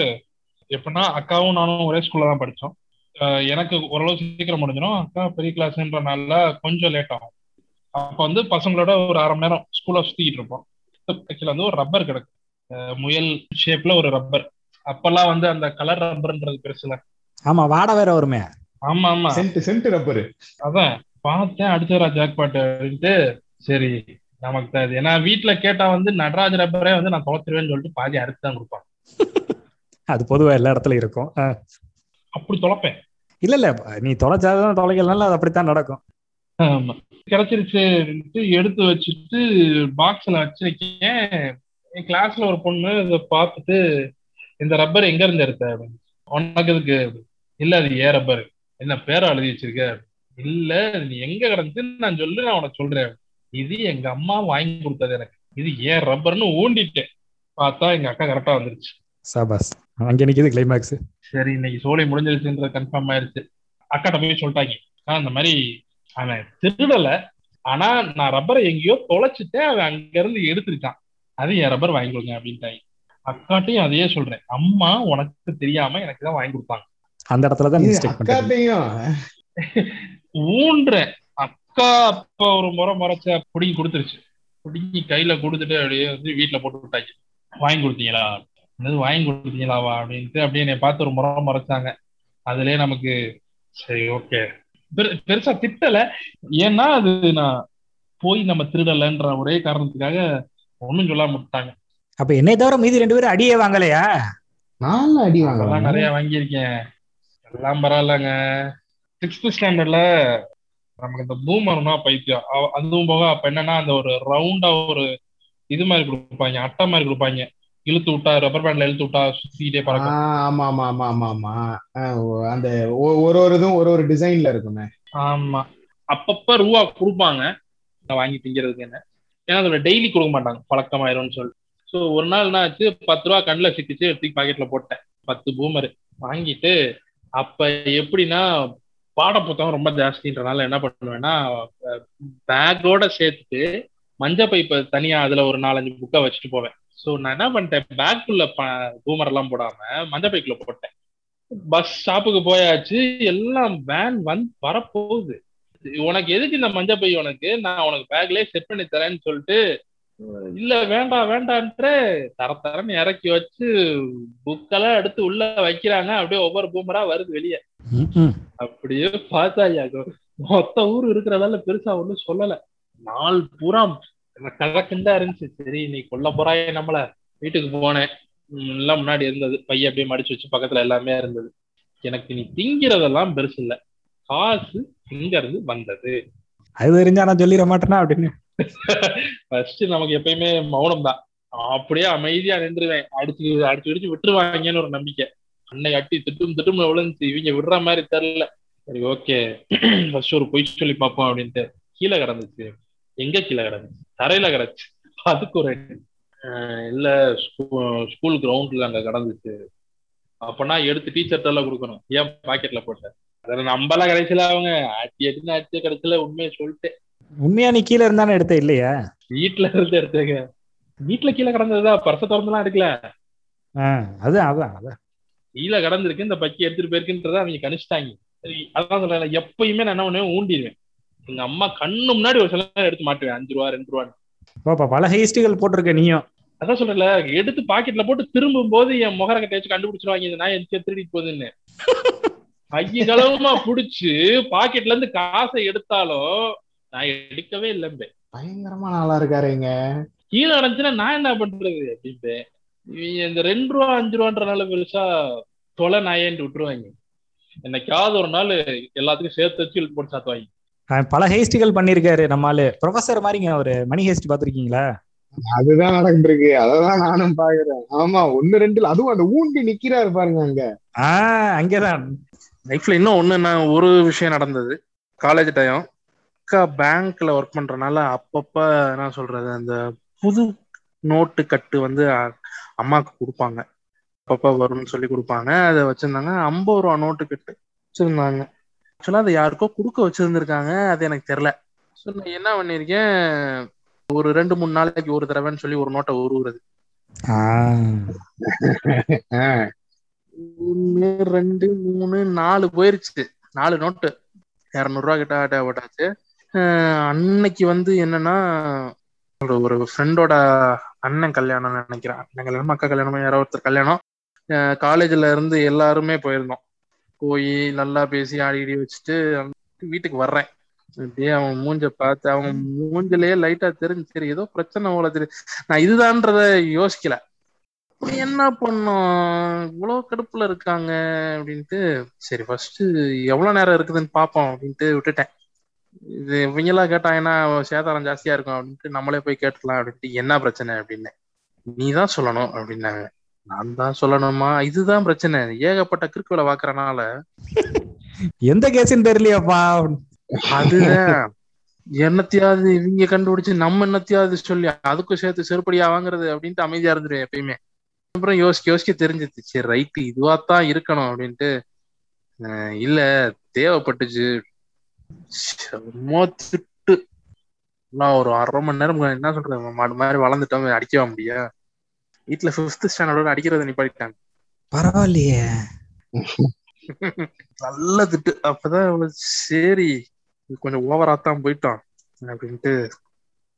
எப்படின்னா அக்காவும் நானும் ஒரே ஸ்கூல்ல தான் படிச்சோம். அஹ் எனக்கு ஓரளவு சீக்கிரம் முடிஞ்சிடும். அக்கா பெரிய கிளாஸ்ன்றனால கொஞ்சம் லேட் ஆகும். அப்ப வந்து பசங்களோட ஒரு அரை மணி நேரம் ஸ்கூல்ல சுத்திக்கிட்டு இருப்போம். ஆக்சுவலா வந்து ஒரு ரப்பர் கிடக்கு. முயல் ஷேப்ல ஒரு ரப்பர் அப்பெல்லாம் வந்து அந்த கலர் ரப்பர்ன்றது பெருசுல. ஆமா வாட வேற வருமே. ஆமா ஆமா. சென்ட் சென்ட் ரப்பரு அதான். பார்த்தேன் அடுத்த ஜாக்பாட் அப்படின்ட்டு சரி நமக்கு தான் ஏன்னா வீட்டுல கேட்டா வந்து நடராஜ் ரப்பரே வந்து நான் தொலைச்சிருவேன்னு சொல்லிட்டு பாதி அறுத்து தான் கொடுப்பான் அது பொதுவா எல்லா இடத்துலயும் இருக்கும். அப்படி தொலைப்பேன். இல்ல இல்ல நீ தொலைச்சாதான் தொலைக்கலனால அது அப்படித்தான் நடக்கும். ஆமா. கிடைச்சிருச்சுன்ட்டு எடுத்து வச்சுட்டு பாக்ஸ்ல வச்சிருக்கேன் என் கிளாஸ்ல ஒரு பொண்ணு இதை பார்த்துட்டு இந்த ரப்பர் எங்க இருந்து எடுத்த. உனக்கு இதுக்கு இல்ல அது ஏன் ரப்பர்? என்ன பேரை எழுதி வச்சிருக்க? இல்ல நீ எங்க கிடந்துச்சுன்னு நான் சொல்லு நான் உனக்கு சொல்றேன். இது எங்க அம்மா வாங்கி கொடுத்தது எனக்கு. இது ஏன் ரப்பர்னு ஊண்டிட்டேன். பார்த்தா எங்க அக்கா கரெக்டா வந்துருச்சு. சபாஸ் அங்க நிக்குது கிளைமேக்ஸ் சரி இன்னைக்கு சோலை முடிஞ்சிருச்சுன்றது கன்ஃபார்ம் ஆயிருச்சு. அக்காட்ட போய் சொல்லிட்டாங்க. ஆனா இந்த மாதிரி அவன் திருடல. ஆனா நான் ரப்பரை எங்கேயோ தொலைச்சிட்டேன். அவன் அங்க இருந்து எடுத்துருக்கான். அது என் ரப்பர் வாங்கி கொடுங்க அப்படின்ட்டாங்க. அக்காட்டையும் அதையே சொல்றேன். அம்மா உனக்கு தெரியாம எனக்கு தான் வாங்கி கொடுத்தாங்க. அந்த இடத்துல தான் ஊன்றேன் அக்கா அப்ப ஒரு முறை முறைச்ச பிடிங்கி கொடுத்துருச்சு. பிடிங்கி கையில கொடுத்துட்டு அப்படியே வந்து வீட்டுல போட்டு விட்டாங்க வாங்கி கொடுத்தீங்களா? என்னது வாங்கி கொடுத்தீங்களாவா அப்படின்ட்டு அப்படியே என்னை பார்த்து ஒரு முறை முறைச்சாங்க. அதுலயே நமக்கு சரி ஓகே. பெருசா திட்டல. ஏன்னா அது நான் போய் நம்ம திருடலைன்ற ஒரே காரணத்துக்காக ஒண்ணும் சொல்லாம விட்டாங்க அப்ப என்னை தவிர மீதி ரெண்டு பேரும் அடியே வாங்கலையா? நாலு அடி வாங்கலாம் நிறைய வாங்கியிருக்கேன். எல்லாம் பரவாயில்லங்க. சிக்ஸ்த் ஸ்டாண்டர்ட்ல நமக்கு இந்த பூமர்னா பைத்தியம். அதுவும் போக அப்ப என்னன்னா அந்த ஒரு ரவுண்டா ஒரு இது மாதிரி கொடுப்பாங்க அட்டை மாதிரி கொடுப்பாங்க. இழுத்து விட்டா ரப்பர் பேண்ட்ல இழுத்து விட்டா சுத்திக்கிட்டே பறக்கும். ஆமா ஆமா ஆமா ஆமா ஆமா. அந்த ஒரு ஒரு இதுவும் ஒரு ஒரு டிசைன்ல இருக்குமே. ஆமா. அப்பப்ப ரூபா கொடுப்பாங்க. வாங்கி திங்கிறதுக்கு என்ன? ஏன்னா அதுல டெய்லி கொடுக்க மாட்டாங்க. பழக்கமாயிரும்னு சொல்லிட்டு ஸோ ஒரு நாள் என்ன ஆச்சு? பத்து ரூபா கண்ணில் சிக்கிச்சு எடுத்து பாக்கெட்ல போட்டேன். பத்து பூமர் வாங்கிட்டு அப்ப எப்படின்னா பாட புத்தகம் ரொம்ப ஜாஸ்தின்றனால என்ன பண்ணுவேன்னா பேக்கோட சேர்த்துட்டு மஞ்சள் பைப்பை தனியா அதுல ஒரு நாலஞ்சு புக்கை வச்சுட்டு போவேன். ஸோ நான் என்ன பண்ணிட்டேன் பேக்குள்ள பூமர் எல்லாம் போடாம மஞ்சள் பைக்குள்ள போட்டேன். பஸ் ஸ்டாப்புக்கு போயாச்சு எல்லாம் வேன் வந்து வரப்போகுது. உனக்கு எதுக்கு இந்த மஞ்சள் பை உனக்கு? நான் உனக்கு பேக்லயே செட் பண்ணி தரேன்னு சொல்லிட்டு இல்ல வேண்டாம் வேண்டான்ட்டு தர தரன்னு இறக்கி வச்சு புக்கெல்லாம் எடுத்து உள்ள வைக்கிறாங்க. அப்படியே ஒவ்வொரு பூமரா வருது வெளியே. அப்படியே பார்த்தாயா மொத்த ஊர் இருக்கிறதால பெருசா ஒண்ணும் சொல்லல. நாள் பூரா கலக்குண்டா இருந்துச்சு. சரி நீ கொல்ல போறாயே நம்மள. வீட்டுக்கு போனேன். எல்லாம் முன்னாடி இருந்தது. பைய அப்படியே மடிச்சு வச்சு பக்கத்துல எல்லாமே இருந்தது. எனக்கு நீ திங்கிறதெல்லாம் பெருசு இல்ல. காசு எங்க இருந்து வந்தது. அது தெரிஞ்சா நான் சொல்லிட மாட்டேனா அப்படின்னு? ஃபர்ஸ்ட் நமக்கு எப்பயுமே மௌனம் தான் அப்படியே அமைதியா நின்றுவேன். அடிச்சு அடிச்சு அடிச்சு விட்டுருவாங்கன்னு ஒரு நம்பிக்கை. அன்னை அட்டி திட்டும் திட்டும் விழுந்துச்சு. இவங்க விடுற மாதிரி தெரியல. சரி ஓகே. ஃபர்ஸ்ட் ஒரு பொய் சொல்லி பார்ப்போம் அப்படின்ட்டு கீழே கிடந்துச்சு. எங்க கீழே கிடந்துச்சு? தரையில கிடந்துச்சு. அதுக்கு ஒரு இல்ல ஸ்கூல் கிரவுண்ட்ல அங்க கிடந்துச்சு. அப்பனா எடுத்து டீச்சர்ட்ட எல்லாம் கொடுக்கணும். ஏன் பாக்கெட்ல போட்டேன் அதில் நம்பலாம் கடைசியில அவங்க அட்டி அடின்னு அடிச்ச கடைசியில உண்மையை சொல்லிட்டேன். உண்மையா நீ கீழே இருந்தானே எடுத்த இல்லையா? வீட்டுல இருந்து எடுத்துங்க. வீட்டுல கீழே கிடந்ததா பர்ச திறந்துலாம் எடுக்கல. அதான் அதான் அதான். கீழே கடந்திருக்கு இந்த பக்கி எடுத்துட்டு போயிருக்குன்றத அவங்க கணிச்சிட்டாங்க. சரி அதான் சொல்றேன் எப்பயுமே நான் என்ன பண்ணுவேன் ஊண்டிடுவேன். எங்க அம்மா கண்ணு முன்னாடி ஒரு சில நேரம் எடுத்து மாட்டுவேன் அஞ்சு ரூபா ரெண்டு ரூபா பாப்பா பல ஹேஸ்டுகள் போட்டிருக்க நீயும். அதான் சொல்றேன்ல எடுத்து பாக்கெட்ல போட்டு திரும்பும் போது என் முகர கட்டை வச்சு கண்டுபிடிச்சிருவாங்க நாய் எந்த திருடிட்டு போகுதுன்னு. ஐய கலவமா புடிச்சு பாக்கெட்ல இருந்து காசை எடுத்தாலும் நான் எடுக்கவே இல்லைம்பே. பயங்கரமான ஆளா இருக்காருங்க கீழே அடைஞ்சுன்னா நான் என்ன பண்றது அப்படின்பே இவங்க இந்த ரெண்டு ரூபா அஞ்சு ரூபான்றனால பெருசா தொலை நாயேன்ட்டு விட்டுருவாங்க. என்னைக்காவது ஒரு நாள் எல்லாத்துக்கும் சேர்த்து வச்சு போட்டு சாத்துவாங்க. பல ஹேஸ்டுகள் பண்ணிருக்காரு நம்மாலு. ப்ரொஃபசர் மாதிரிங்க ஒரு மணி ஹேஸ்ட் பாத்திருக்கீங்களா அதுதான் நடந்துருக்கு. அததான் நானும் பாக்குறேன் ஆமா ஒண்ணு ரெண்டுல அதுவும் அந்த ஊண்டி நிக்கிறாரு பாருங்க அங்க. ஆஹ் அங்கேதான். லைஃப்ல இன்னும் ஒண்ணு நான் ஒரு விஷயம் நடந்தது. காலேஜ் டைம் அக்கா பேங்க்ல ஒர்க் பண்றதுனால அப்பப்ப என்ன சொல்றது அந்த புது நோட்டு கட்டு வந்து அ- அம்மாக்கு கொடுப்பாங்க. அப்பப்ப வரும்னு சொல்லி கொடுப்பாங்க. அதை வச்சிருந்தாங்க. ஐம்பது ரூபா நோட்டு கட்டு வச்சிருந்தாங்க. ஆக்சுவலா அதை யாருக்கோ கொடுக்க வச்சிருந்திருக்காங்க. அது எனக்கு தெரியல. ஸோ நான் என்ன பண்ணிருக்கேன் ஒரு ரெண்டு மூணு நாளைக்கு ஒரு தடவைன்னு சொல்லி ஒரு நோட்டை உருவுறது ஒண்ணு ரெண்டு மூணு நாலு போயிருச்சு. நாலு நோட்டு இரநூறுவா கிட்ட தேவைப்பட்டாச்சு அஹ் அன்னைக்கு வந்து என்னன்னா ஒரு ஒரு ஃப்ரெண்டோட அண்ணன் கல்யாணம் நினைக்கிறேன். அண்ணன் கல்யாணம் அக்கா கல்யாணம் யாரோ ஒருத்தர் கல்யாணம். காலேஜ்ல இருந்து எல்லாருமே போயிருந்தோம். போய் நல்லா பேசி ஆடி இடி வச்சுட்டு வீட்டுக்கு வர்றேன். அப்படியே அவன் மூஞ்ச பார்த்து அவன் மூஞ்சிலேயே லைட்டா தெரிஞ்சு சரி ஏதோ பிரச்சனை போல தெரியுது. நான் இதுதான்றத யோசிக்கல. என்ன பண்ணோம்? இவ்வளவு கடுப்புல இருக்காங்க. அப்படின்ட்டு சரி ஃபர்ஸ்ட் எவ்வளவு நேரம் இருக்குதுன்னு பாப்போம் அப்படின்ட்டு விட்டுட்டேன். இது இவங்கெல்லாம் கேட்டாங்கன்னா சேதாரம் ஜாஸ்தியா இருக்கும் அப்படின்ட்டு நம்மளே போய் கேட்டுக்கலாம் அப்படின்ட்டு என்ன பிரச்சனை அப்படின்னு. நீ தான் சொல்லணும் அப்படின்னாங்க. நான் தான் சொல்லணுமா? இதுதான் பிரச்சனை. ஏகப்பட்ட கிறுக்குகளை பாக்குறனால. எந்த கேஸ்ன்னு தெரியலையாப்பா. அதுதான். என்னத்தையாவது இவங்க கண்டுபிடிச்சு நம்ம என்னத்தையாவது சொல்லி அதுக்கும் சேர்த்து செருப்படியா வாங்குறது அப்படின்ட்டு அமைதியா இருந்துருவேன் எப்பயுமே. அப்புறம் யோசிக்க யோசிக்க தெரிஞ்சிச்சு சரி ரைட்டு இதுவாத்தான் இருக்கணும் அப்படின்ட்டு. இல்ல தேவைப்பட்டுச்சு. சும்மா திட்டு நான் ஒரு அரை மணி நேரம் என்ன சொல்றது? மாடு மாதிரி வளர்ந்துட்டோம் அடிக்கவா முடியா? வீட்டுல பிப்த் ஸ்டாண்டர்டோட அடிக்கிறத நிப்பாட்டிட்டாங்க. பரவாயில்லையே. நல்ல திட்டு அப்பதான் சரி கொஞ்சம் ஓவரா தான் போயிட்டோம் அப்படின்ட்டு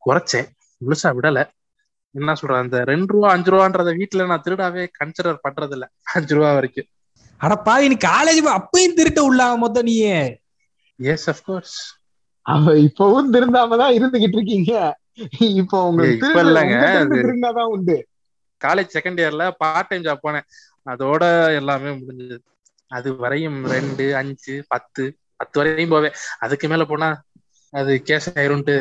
குறைச்சேன். முழுசா விடல. என்ன சொல்ற அந்த ரெண்டு ரூபா அஞ்சு ரூபான்றத வீட்டுல நான் திருடாவே கன்சிடர் பண்றது இல்ல அஞ்சு ரூபா வரைக்கும். அட பாவி நீ காலேஜ் அப்பயும் திருட்ட உள்ள மொத்தம் நீ எஸ் அஃப்கோர்ஸ் அவ இப்பவும் திருந்தாம தான் இருந்துகிட்டு இருக்கீங்க. இப்போ உங்களுக்கு இல்லைங்க, திருந்தாதான் உண்டு. காலேஜ் செகண்ட் இயர்ல பார்ட் டைம் ஜாப் போனேன். அதோட எல்லாமே முடிஞ்சது. அது வரையும் ரெண்டு அஞ்சு பத்து பத்து வரையும் போவேன். அதுக்கு மேல போனா அது கேஸ் ஆயிரும்ட்டு.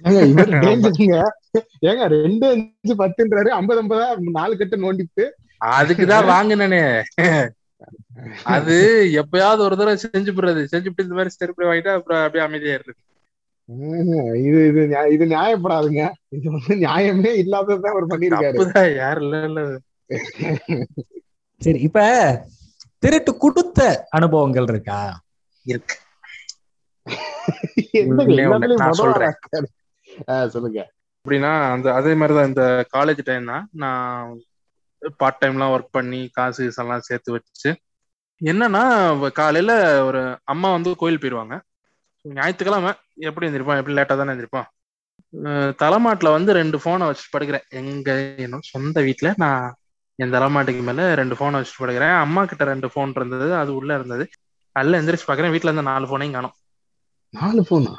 ஏங்க ரெண்டு அஞ்சு பத்துன்றாரு ஐம்பது ஐம்பதா நாலு கட்டு நோண்டிட்டு. அதுக்குதான் வாங்கினே அது எப்பயாவது ஒரு தடவை செஞ்சு போடுறது. செஞ்சுட்டு இந்த மாதிரி ஸ்டெரிப் வாங்கிட்டு அப்புறம் அப்படியே அமைதியாயிருது. இது இது இது நியாயப்படாதுங்க. இது வந்து நியாயமே இல்லாததான் அவர் பண்ணிருக்காரு யாரு இல்ல இல்ல. சரி இப்ப திருட்டு கொடுத்த அனுபவங்கள் இருக்கா? இருக்கு. சொல்லுங்க. அப்படின்னா அந்த அதே மாதிரிதான் இந்த காலேஜ் டைம் தான் நான் பார்ட் டைம்லாம் ஒர்க் பண்ணி காசு எல்லாம் சேர்த்து வச்சு. என்னன்னா காலையில ஒரு அம்மா வந்து கோயில் போயிடுவாங்க ஞாயிற்றுக்கிழமை எப்படி எந்திரிப்பான் எப்படி லேட்டா தானே எந்திரிப்பான் அஹ் தலைமாட்டுல வந்து ரெண்டு போனை வச்சுட்டு படுக்கிறேன். எங்க என்னோட சொந்த வீட்டுல நான் என் தலைமாட்டுக்கு மேல ரெண்டு போனை வச்சுட்டு படுக்கிறேன். அம்மா கிட்ட ரெண்டு போன் இருந்தது அது உள்ள இருந்தது. அல்ல எந்திரிச்சு பாக்குறேன் வீட்டுல இருந்து நாலு போனையும் காணும். நாலு போனா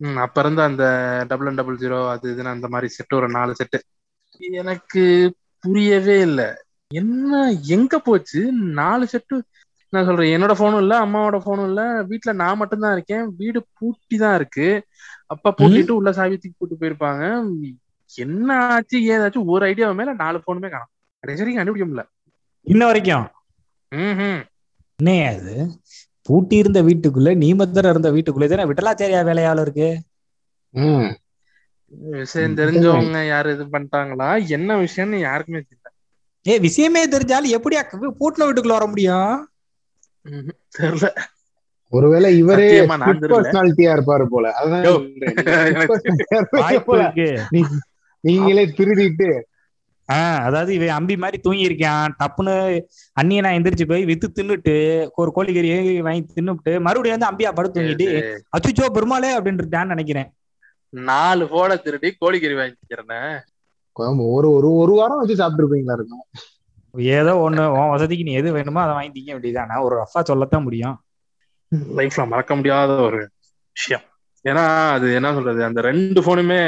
ம் அப்ப இருந்த அந்த டபுள் ஒன் டபுள் ஜீரோ அது இதுன்னு அந்த மாதிரி செட்டு ஒரு நாலு செட்டு எனக்கு புரியவே இல்லை. என்ன எங்க போச்சு? நாலு செட்டு நான் சொல்றேன் என்னோட போனும் இல்ல அம்மாவோட போனும் இல்ல. வீட்டுல நான் மட்டும்தான் இருக்கேன். வீடு பூட்டி தான் இருக்கு. அப்பா பூட்டிட்டு உள்ள சாவி தூக்கி போட்டு போயிருப்பாங்க. என்ன ஆச்சு ஏதாச்சும் ஒரு ஐடியா மேல நாலு போனுமே காணும். கடைசி வரைக்கும் கண்டுபிடிக்க முடியல. இன்ன வரைக்கும். என்ன அது பூட்டி இருந்த வீட்டுக்குள்ள நீமத்தர் இருந்த வீட்டுக்குள்ள தானே விட்டலாச்சாரியா வேலையால இருக்கு ம். விஷயம் தெரிஞ்சவங்க யாரு இது பண்ணிட்டாங்களா? என்ன விஷயம்னு யாருக்குமே தெரியல. ஏ விஷயமே தெரிஞ்சாலும் எப்படியா பூட்டின வீட்டுக்குள்ள வர முடியும். தெரியல. ஒருவேளை இவரே. பர்சனாலிட்டியா இருப்பாரு போல. அதான் நீங்களே திருடிட்டு. ஆஹ் அதாவது இவன் அம்பி மாதிரி தூங்கி இருக்கான் டப்புன்னு அண்ணியை நான் எந்திரிச்சு போய் வித்து தின்னுட்டு ஒரு கோழிக்கறியை வாங்கி தின்னுட்டு மறுபடியும் வந்து அம்பியா படுத்து தூங்கிட்டு அச்சுச்சோ பெருமாளே அப்படின்னு நினைக்கிறேன். நாலு போட திருடி கோழிக்கறி வாங்கிக்கிறேன்னு குழம்பு ஒரு ஒரு ஒரு வாரம் வச்சு சாப்பிட்டு இருப்பீங்களா இருக்கும். ஏதோ ஒண்ணு உன் வசதிக்கு நீ எது வேணுமோ அதை வாங்கி திங்க வேண்டியதுதான். நான் ஒரு ரஃபா சொல்லத்தான் முடியும். லைஃப்ல மறக்க முடியாத ஒரு விஷயம். ஏன்னா அது என்ன சொல்றது? அந்த ரெண்டு போனுமே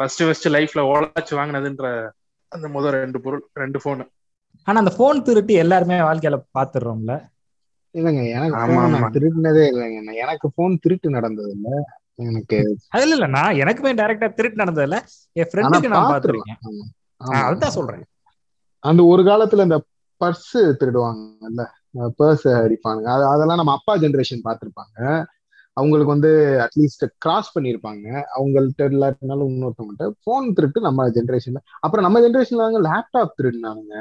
ஃபர்ஸ்ட் ஃபர்ஸ்ட் லைஃப்ல ஓலாச்சு வாங்கினதுன்ற அந்த முதல் ரெண்டு பொருள் ரெண்டு போனு ஆனா அந்த போன் திருட்டு எல்லாருமே வாழ்க்கையில பாத்துடுறோம்ல இல்லைங்க எனக்கு திருடினதே இல்லைங்க. எனக்கு போன் திருட்டு நடந்தது இல்ல எனக்கு அதுல இல்ல நான் எனக்குமே டைரக்டா திருட்டு நடந்ததுல என் ஃப்ரெண்டுக்கு நான் பாத்துருக்கேன். அதுதான் சொல்றேன். அந்த ஒரு காலத்துல இந்த பர்ஸ் திருடுவாங்கல்ல பர்ஸ் அடிப்பானுங்க. அது அதெல்லாம் நம்ம அப்பா ஜெனரேஷன் பார்த்திருப்பாங்க அவங்களுக்கு வந்து அட்லீஸ்ட் கிராஸ் பண்ணியிருப்பாங்க அவங்கள்ட்ட இல்லாட்டினாலும் இன்னொருத்தவங்கள்ட்ட போன் திருட்டு நம்ம ஜெனரேஷன்ல அப்புறம் நம்ம ஜெனரேஷன்ல லேப்டாப் திருடினானுங்க.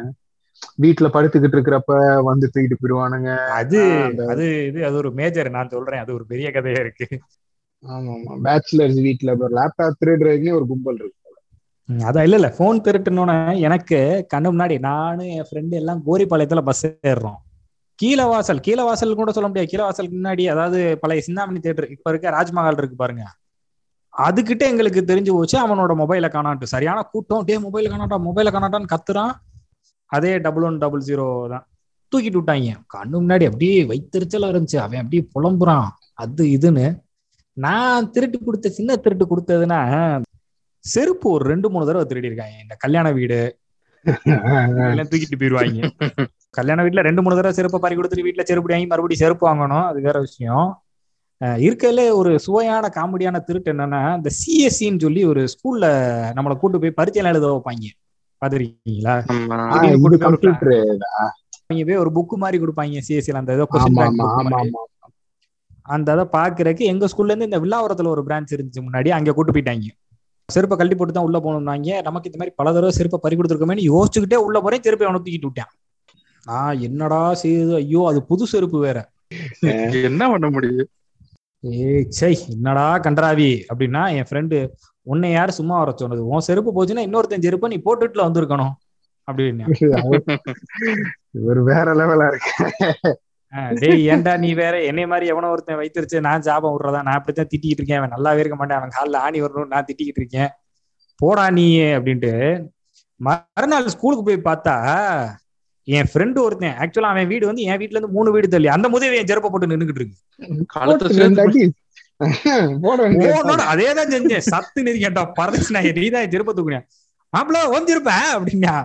வீட்டுல படுத்துக்கிட்டு இருக்கிறப்ப வந்து தூக்கிட்டு போயிடுவானுங்க. அது அது இது அது ஒரு மேஜர் நான் சொல்றேன். அது ஒரு பெரிய கதையா இருக்கு. ஆமா ஆமா பேச்சுலர்ஸ் வீட்டுல லேப்டாப் திருடுறதுக்குன்னு ஒரு கும்பல் இருக்கு அதான் இல்ல இல்ல போன் திருட்டுனோன்னு எனக்கு கண்ணு முன்னாடி நானும் என் ஃப்ரெண்டு எல்லாம் கோரிப்பாளையத்துல பஸ் ஏறுறோம். கீழவாசல் கீழவாசல் கூட சொல்ல முடியாது. கீழவாசலுக்கு முன்னாடி அதாவது பழைய சிந்தாமணி தேட்டர் இப்ப இருக்க ராஜ்மஹால் இருக்கு பாருங்க. அதுக்கிட்ட எங்களுக்கு தெரிஞ்சு போச்சு அவனோட மொபைலை காணாட்டு சரியான கூட்டம். டே மொபைல காணாட்டா மொபைல காணாட்டான்னு கத்துறான். அதே டபுள் ஒன் டபுள் ஜீரோ தான். தூக்கிட்டு விட்டாங்க. கண்ணு முன்னாடி அப்படியே வைத்தறிச்சலா இருந்துச்சு. அவன் அப்படியே புலம்புறான். அது இதுன்னு. நான் திருட்டு கொடுத்த சின்ன திருட்டு கொடுத்ததுன்னா செருப்பு ஒரு ரெண்டு மூணு தடவை திருடி இருக்காங்க இந்த கல்யாண வீடு. எல்லாம் தூக்கிட்டு போயிருவாங்க. கல்யாண வீட்டுல ரெண்டு மூணு தடவை செருப்பை பறி கொடுத்துட்டு வீட்டுல செருப்பு வாங்கி மறுபடியும் செருப்பு வாங்கணும். அது வேற விஷயம். இருக்கறதுல ஒரு சுவையான காமெடியான திருட்டு என்னன்னா இந்த சிஎஸ்சின்னு சொல்லி ஒரு ஸ்கூல்ல நம்மளை கூட்டு போய் பரிச்சையில எழுத வைப்பாங்க. பாத்திருக்கீங்களா? அவங்க போய் ஒரு புக் மாதிரி கொடுப்பாங்க சிஎஸ்சில அந்த ஏதோ ஆமா கொஸ்டின் ஆமா ஆமா ஆமா அந்த அதை பாக்குறதுக்கு எங்க ஸ்கூல்ல இருந்து இந்த வில்லாவரத்துல ஒரு பிரான்ச் இருந்துச்சு முன்னாடி. அங்க கூட்டு போயிட்டாங்க. செருப்பை கழட்டி போட்டு தான் உள்ள போகணும்னாங்க. நமக்கு இந்த மாதிரி பல தடவை செருப்பை பறி கொடுத்துருக்கோமே யோசிச்சுக்கிட்டே உள்ள போறேன் செருப்பை அவனை தூக்கிட்டு விட்டான். நான் என்னடா செய்யுது ஐயோ அது புது செருப்பு வேற. என்ன பண்ண முடியும் ஏய் சை என்னடா கன்றாவி அப்படின்னா என் ஃப்ரெண்டு உன்னை யார் சும்மா வர சொன்னது? உன் செருப்பு போச்சுன்னா இன்னொருத்தன் செருப்பை நீ போட்டுட்டுல வந்திருக்கணும். அப்படின்னு. இவர் வேற லெவலா இருக்கு டேய் ஏன்டா நீ வேற? என்னை மாதிரி எவனோ ஒருத்தன் வைத்திருச்சு நான் ஜாபம் விடுறதா? நான் அப்படித்தான் திட்டிக்கிட்டு இருக்கேன். அவன் நல்லாவே இருக்க மாட்டேன். அவன் காலில் ஆணி வரணும் நான் திட்டிக்கிட்டு இருக்கேன். போடா நீ அப்படின்ட்டு மறுநாள் ஸ்கூலுக்கு போய் பார்த்தா என் ஃப்ரெண்டு ஒருத்தன் ஆக்சுவலா அவன் வீடு வந்து என் வீட்ல இருந்து மூணு வீடு தள்ளி அந்த முதவே என் செருப்பை போட்டு நின்னுகிட்டு இருக்கு. கழுத்தை போட்டு ரெண்டு சேர்த்து அடி போட வேண்டியது. போனோட அதே தான் செஞ்சேன். சத்து நிதி கேட்டா பறந்துச்சு நான் நீ தான் செருப்பை தூக்குனேன் மாப்பிள்ள ஒஞ்சிருப்பேன் அப்படின்னா.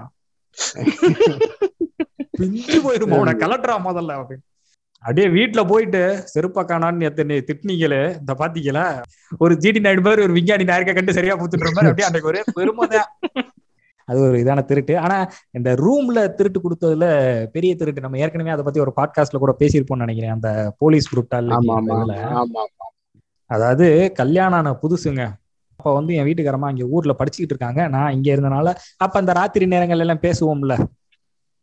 பிஞ்சு போயிருமா? உன கலட்டுறா முதல்ல அப்படின்னு. அப்படியே வீட்டுல போயிட்டு செருப்பா காணான்னு எத்தனை திட்னீங்களே இந்த பாத்தீங்களா? ஒரு ஜிடி நாயுடு மாதிரி ஒரு விஞ்ஞானி நாயக்க கண்டு சரியா பூத்துட்டு மாதிரி அப்படியே அன்றைக்கு ஒரே பெருமைதான். அது ஒரு இதான திருட்டு. ஆனா இந்த ரூம்ல திருட்டு கொடுத்ததுல பெரிய திருட்டு. நம்ம ஏற்கனவே அதை பத்தி ஒரு பாட்காஸ்ட்ல கூட பேசியிருப்போம்னு நினைக்கிறேன். அந்த போலீஸ் புரூட்டால் அதாவது கல்யாணம் ஆன புதுசுங்க. அப்ப வந்து என் வீட்டுக்காரமா இங்க ஊர்ல படிச்சுக்கிட்டு இருக்காங்க. நான் இங்க இருந்தனால அப்ப அந்த ராத்திரி நேரங்கள் எல்லாம் பேசுவோம்ல.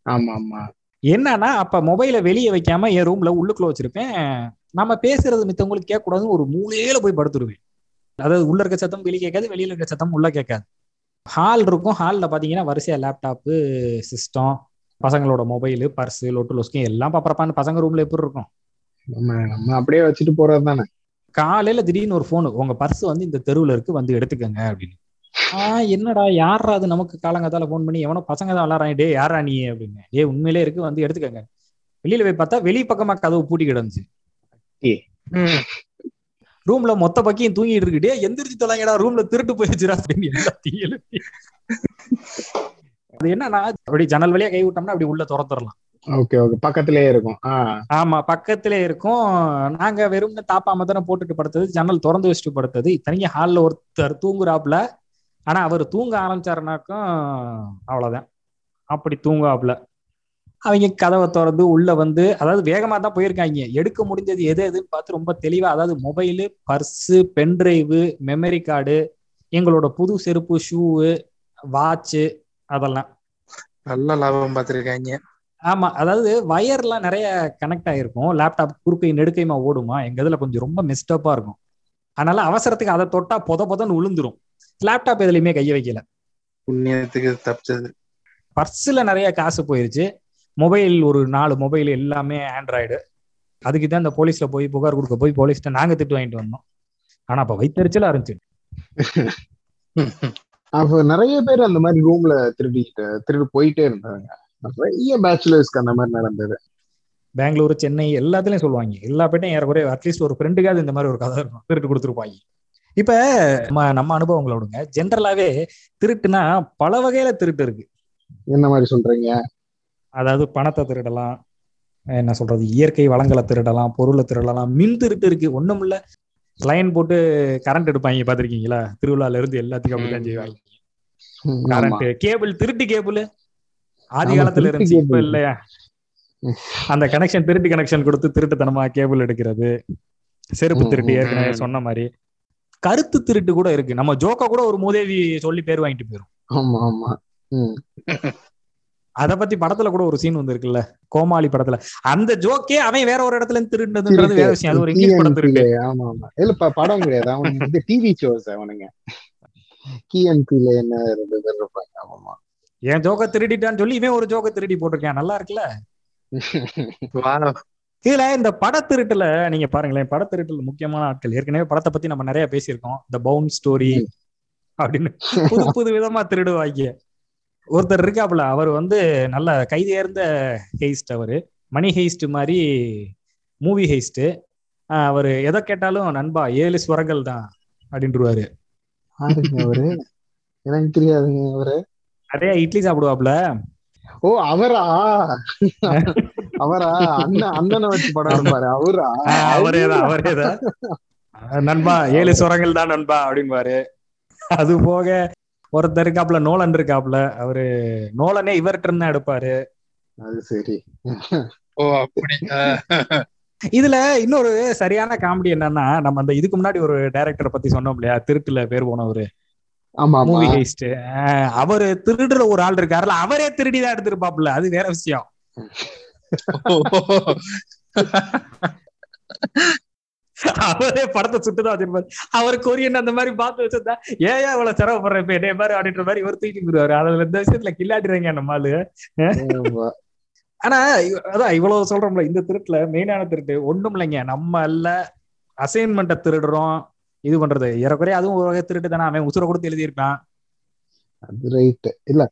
ஆமா ஆமா. என்னன்னா அப்ப மொபைலை வெளியே வைக்காம என் ரூம்ல உள்ளுக்குள்ள வச்சிருப்பேன். நம்ம பேசுறது மித்தவங்களுக்கு கேட்க கூடாதுன்னு ஒரு மூலையில போய் படுத்துருவேன். அதாவது உள்ள இருக்க சத்தம் வெளியே கேட்காது வெளியில இருக்க சத்தம் உள்ள கேட்காது. ஹால் இருக்கும். ஹால்ல பாத்தீங்கன்னா வரிசையா லேப்டாப்பு சிஸ்டம் பசங்களோட மொபைலு பர்ஸு லொட்டு லொஸ்கும் எல்லாம் பாப்பறப்பான்னு பசங்க ரூம்ல எப்படி இருக்கும்? நம்ம நம்ம அப்படியே வச்சுட்டு போறது தானே காலையில திடீர்னு ஒரு போனு உங்க பர்ஸ் வந்து இந்த தெருவுல இருக்கு வந்து எடுத்துக்கங்க அப்படின்னு. ஆஹ் என்னடா யாரா அது? நமக்கு காலங்காத்தால போன் பண்ணி எவனோ பசங்க தான் விளாட்றாங்க டே யாரா நீ அப்படின்னு. டே உண்மையிலே இருக்கு வந்து எடுத்துக்கங்க. வெளியில போய் பார்த்தா வெளி பக்கமா கதவு பூட்டி கிடந்துச்சு. ரூம்ல மொத்த பக்கியும் தூங்கிட்டு இருக்கு. டே எந்திரிச்சு தொலைங்கடா ரூம்ல திருட்டு போயிடுச்சுடா அப்படின்னு எல்லாத்தையும் எழுப்பி. அது என்னன்னா அப்படி ஜன்னல் வழியா கை விட்டோம்னா அப்படி உள்ள துரத்துறலாம். Okay okay. பக்கத்திலேயே இருக்கும். ஆமா பக்கத்திலே இருக்கும். நாங்க வெறும் தாப்பாம தானே போட்டுட்டு படுத்தது. ஜன்னல் திறந்து வச்சுட்டு படுத்தது. இத்தனைக்கும் ஹால்ல ஒருத்தர் தூங்குறாப்புல. ஆனா அவர் தூங்க ஆரம்பிச்சாருனாக்கும் அவ்வளவுதான். அப்படி தூங்காப்புல. அவங்க கதவை திறந்து உள்ள வந்து அதாவது வேகமா தான் போயிருக்காங்க. எடுக்க முடிஞ்சது எது எதுன்னு பார்த்து ரொம்ப தெளிவா அதாவது mobile purse pendrive memory card எங்களோட புது செருப்பு ஷூவு வாட்சு அதெல்லாம். நல்ல லாபம் பார்த்திருக்காங்க. ஆமா அதாவது வயர்லாம் நிறைய கனெக்ட் ஆயிருக்கும். லேப்டாப் குறுக்கை நெடுக்கையுமா ஓடுமா? எங்க இதுல கொஞ்சம் ரொம்ப மிஸ்டப்பா இருக்கும். அதனால அவசரத்துக்கு அதை தொட்டா பொத பொதன்னு விழுந்துரும் லேப்டாப் எதுலையுமே கைய வைக்கல. புண்ணியத்துக்கு தப்பிச்சது. பர்ஸ்ல நிறைய காசு போயிருச்சு. மொபைல் ஒரு நாலு மொபைல் எல்லாமே ஆண்ட்ராய்டு அதுக்கு தான் இந்த போலீஸ்ல போய் புகார் கொடுக்க போய் போலீஸ்ட்ட நாங்க திட்டு வாங்கிட்டு வந்தோம். ஆனா அப்ப வைத்தறிச்சலா இருந்துச்சு. அப்ப நிறைய பேர் அந்த மாதிரி ரூம்ல திருடிட்டு திருடு போயிட்டே இருந்தாங்க. நிறைய பேச்சுலர்ஸ்க்கு அந்த மாதிரி நடந்தது. பெங்களூர் சென்னை எல்லாத்துலயும் சொல்லுவாங்க. எல்லா பேட்டையும் ஏறக்குறைய அட்லீஸ்ட் ஒரு ஃப்ரெண்டுக்காவது இந்த மாதிரி ஒரு கதை இருக்கும். திருட்டு கொடுத்துருப்பாங்க. இப்ப நம்ம நம்ம அனுபவங்களை விடுங்க. ஜென்ரலாவே திருட்டுனா பல வகையில திருட்டு இருக்கு. என்ன மாதிரி சொல்றீங்க? அதாவது பணத்தை திருடலாம் என்ன சொல்றது இயற்கை வளங்களை திருடலாம் பொருளை திருடலாம் மின் திருட்டு இருக்கு. ஒண்ணும் இல்ல. லைன் போட்டு கரண்ட் எடுப்பாங்க பாத்திருக்கீங்களா திருவிழால இருந்து எல்லாத்துக்கும் அப்படிதான் செய்வாங்க. கரண்ட் கேபிள் திருட்டு கேபிள் ஆதி காலத்துல இருந்துச்சு இப்ப. இல்லையா. அந்த கனெக்ஷன் திருட்டு கனெக்ஷன் கொடுத்து திருட்டுத்தனமா கேபிள் எடுக்கிறது. செருப்பு திருட்டு ஏற்கனவே. சொன்ன மாதிரி. கருத்து திருட்டு கூட இருக்கு. நம்ம ஜோக்கா கூட ஒரு மூதேவி சொல்லி பேர் வாங்கிட்டு போயிரும். ஆமா ஆமா. ம். அத பத்தி படத்துல கூட ஒரு சீன் வந்திருக்குல்ல. கோமாளி படத்துல. அந்த ஜோக்கே அவன் வேற ஒரு இடத்துல இருந்து திருடுனதுன்றது வேற விஷயம். அது ஒரு இங்கிலீஷ் படம் திருட்டு. TNP, ஆமா ஆமா. இல்ல படம் கிடையாது. அவனுக்கு வந்து டிவி ஷோஸ் அவனுங்க. கிஎன்பில என்ன இருப்பாங்க? ஆமா. என் ஜோக்க திருடிட்டான்னு சொல்லி இவன் ஒரு ஜோக்க திருடி போட்டிருக்கேன். நல்லா இருக்குல்ல? இதுல இந்த பட திருட்டுல நீங்க பாருங்களேன் பட திருட்டுல முக்கியமான ஆட்கள். ஏற்கனவே படத்தை பத்தி நம்ம நிறைய பேசியிருக்கோம். இந்த பவுன் ஸ்டோரி. அப்படின்னு. புது புது விதமா திருடுவாங்க. ஒருத்தர் இருக்காப்புல அவர் வந்து நல்ல கைதேர்ந்த ஹெய்ஸ்ட் அவரு. மணி ஹெய்ஸ்ட் மாதிரி மூவி ஹெய்ஸ்ட் அவர் எதை கேட்டாலும் நண்பா ஏழு ஸ்வரங்கள் தான் அப்படின்ட்டுருவாரு அவரு? எனக்கு தெரியாதுங்க அவரு. நிறைய இட்லி சாப்பிடுவாப்புல. ஓ அவரா? அவரா? அண்ணன் அண்ணனை வச்சு படம் எடுப்பாரு. அவரா? அவரேதான் அவரேதான் நண்பா ஏழு சுரங்கள் தான் நண்பா அப்படின்பாரு அது போக ஒருத்தர் இருக்காப்புல நோலன் இருக்காப்புல அவரு நோலனே இவர்கிட்ட இருந்தா எடுப்பாரு. அது சரி. ஓ அப்படி. இதுல இன்னொரு சரியான காமெடி என்னன்னா நம்ம அந்த இதுக்கு முன்னாடி ஒரு டைரக்டரை பத்தி சொன்னோம் இல்லையா? திருட்டுல பேர் போனவரு. ஆமா மூவி ஹெய்ஸ்ட் அவரு திருடுற ஒரு ஆள் இருக்காருல்ல அவரே திருடி தான் எடுத்திருப்பாப்புல. அது வேற விஷயம். அவரே படத்தை சுட்டுதான் வச்சிருப்பாரு அவர் கொரியன் அந்த மாதிரி பார்த்து வச்சிருந்தா ஏன் இவ்வளவு சிரமப்படுற இப்ப என்னைய மாதிரி அப்படின்ற மாதிரி இவர் தூக்கி போயிருவாரு அதுல இந்த விஷயத்துல கில்லாடிடுறீங்க நம்ம ஆளு. ஆனா அதான் இவ்வளவு சொல்றோம்ல இந்த திருட்டுல மெயினான திருட்டு ஒண்ணும் இல்லைங்க. நம்ம அல்ல அசைன்மெண்ட்டை திருடுறோம் இது பண்றது. ஏறக்குறைய அதுவும் ஒரு வகை திருட்டு தானே. அவன் உசுர கொடுத்து எழுதியிருப்பான். அது ரைட் இல்ல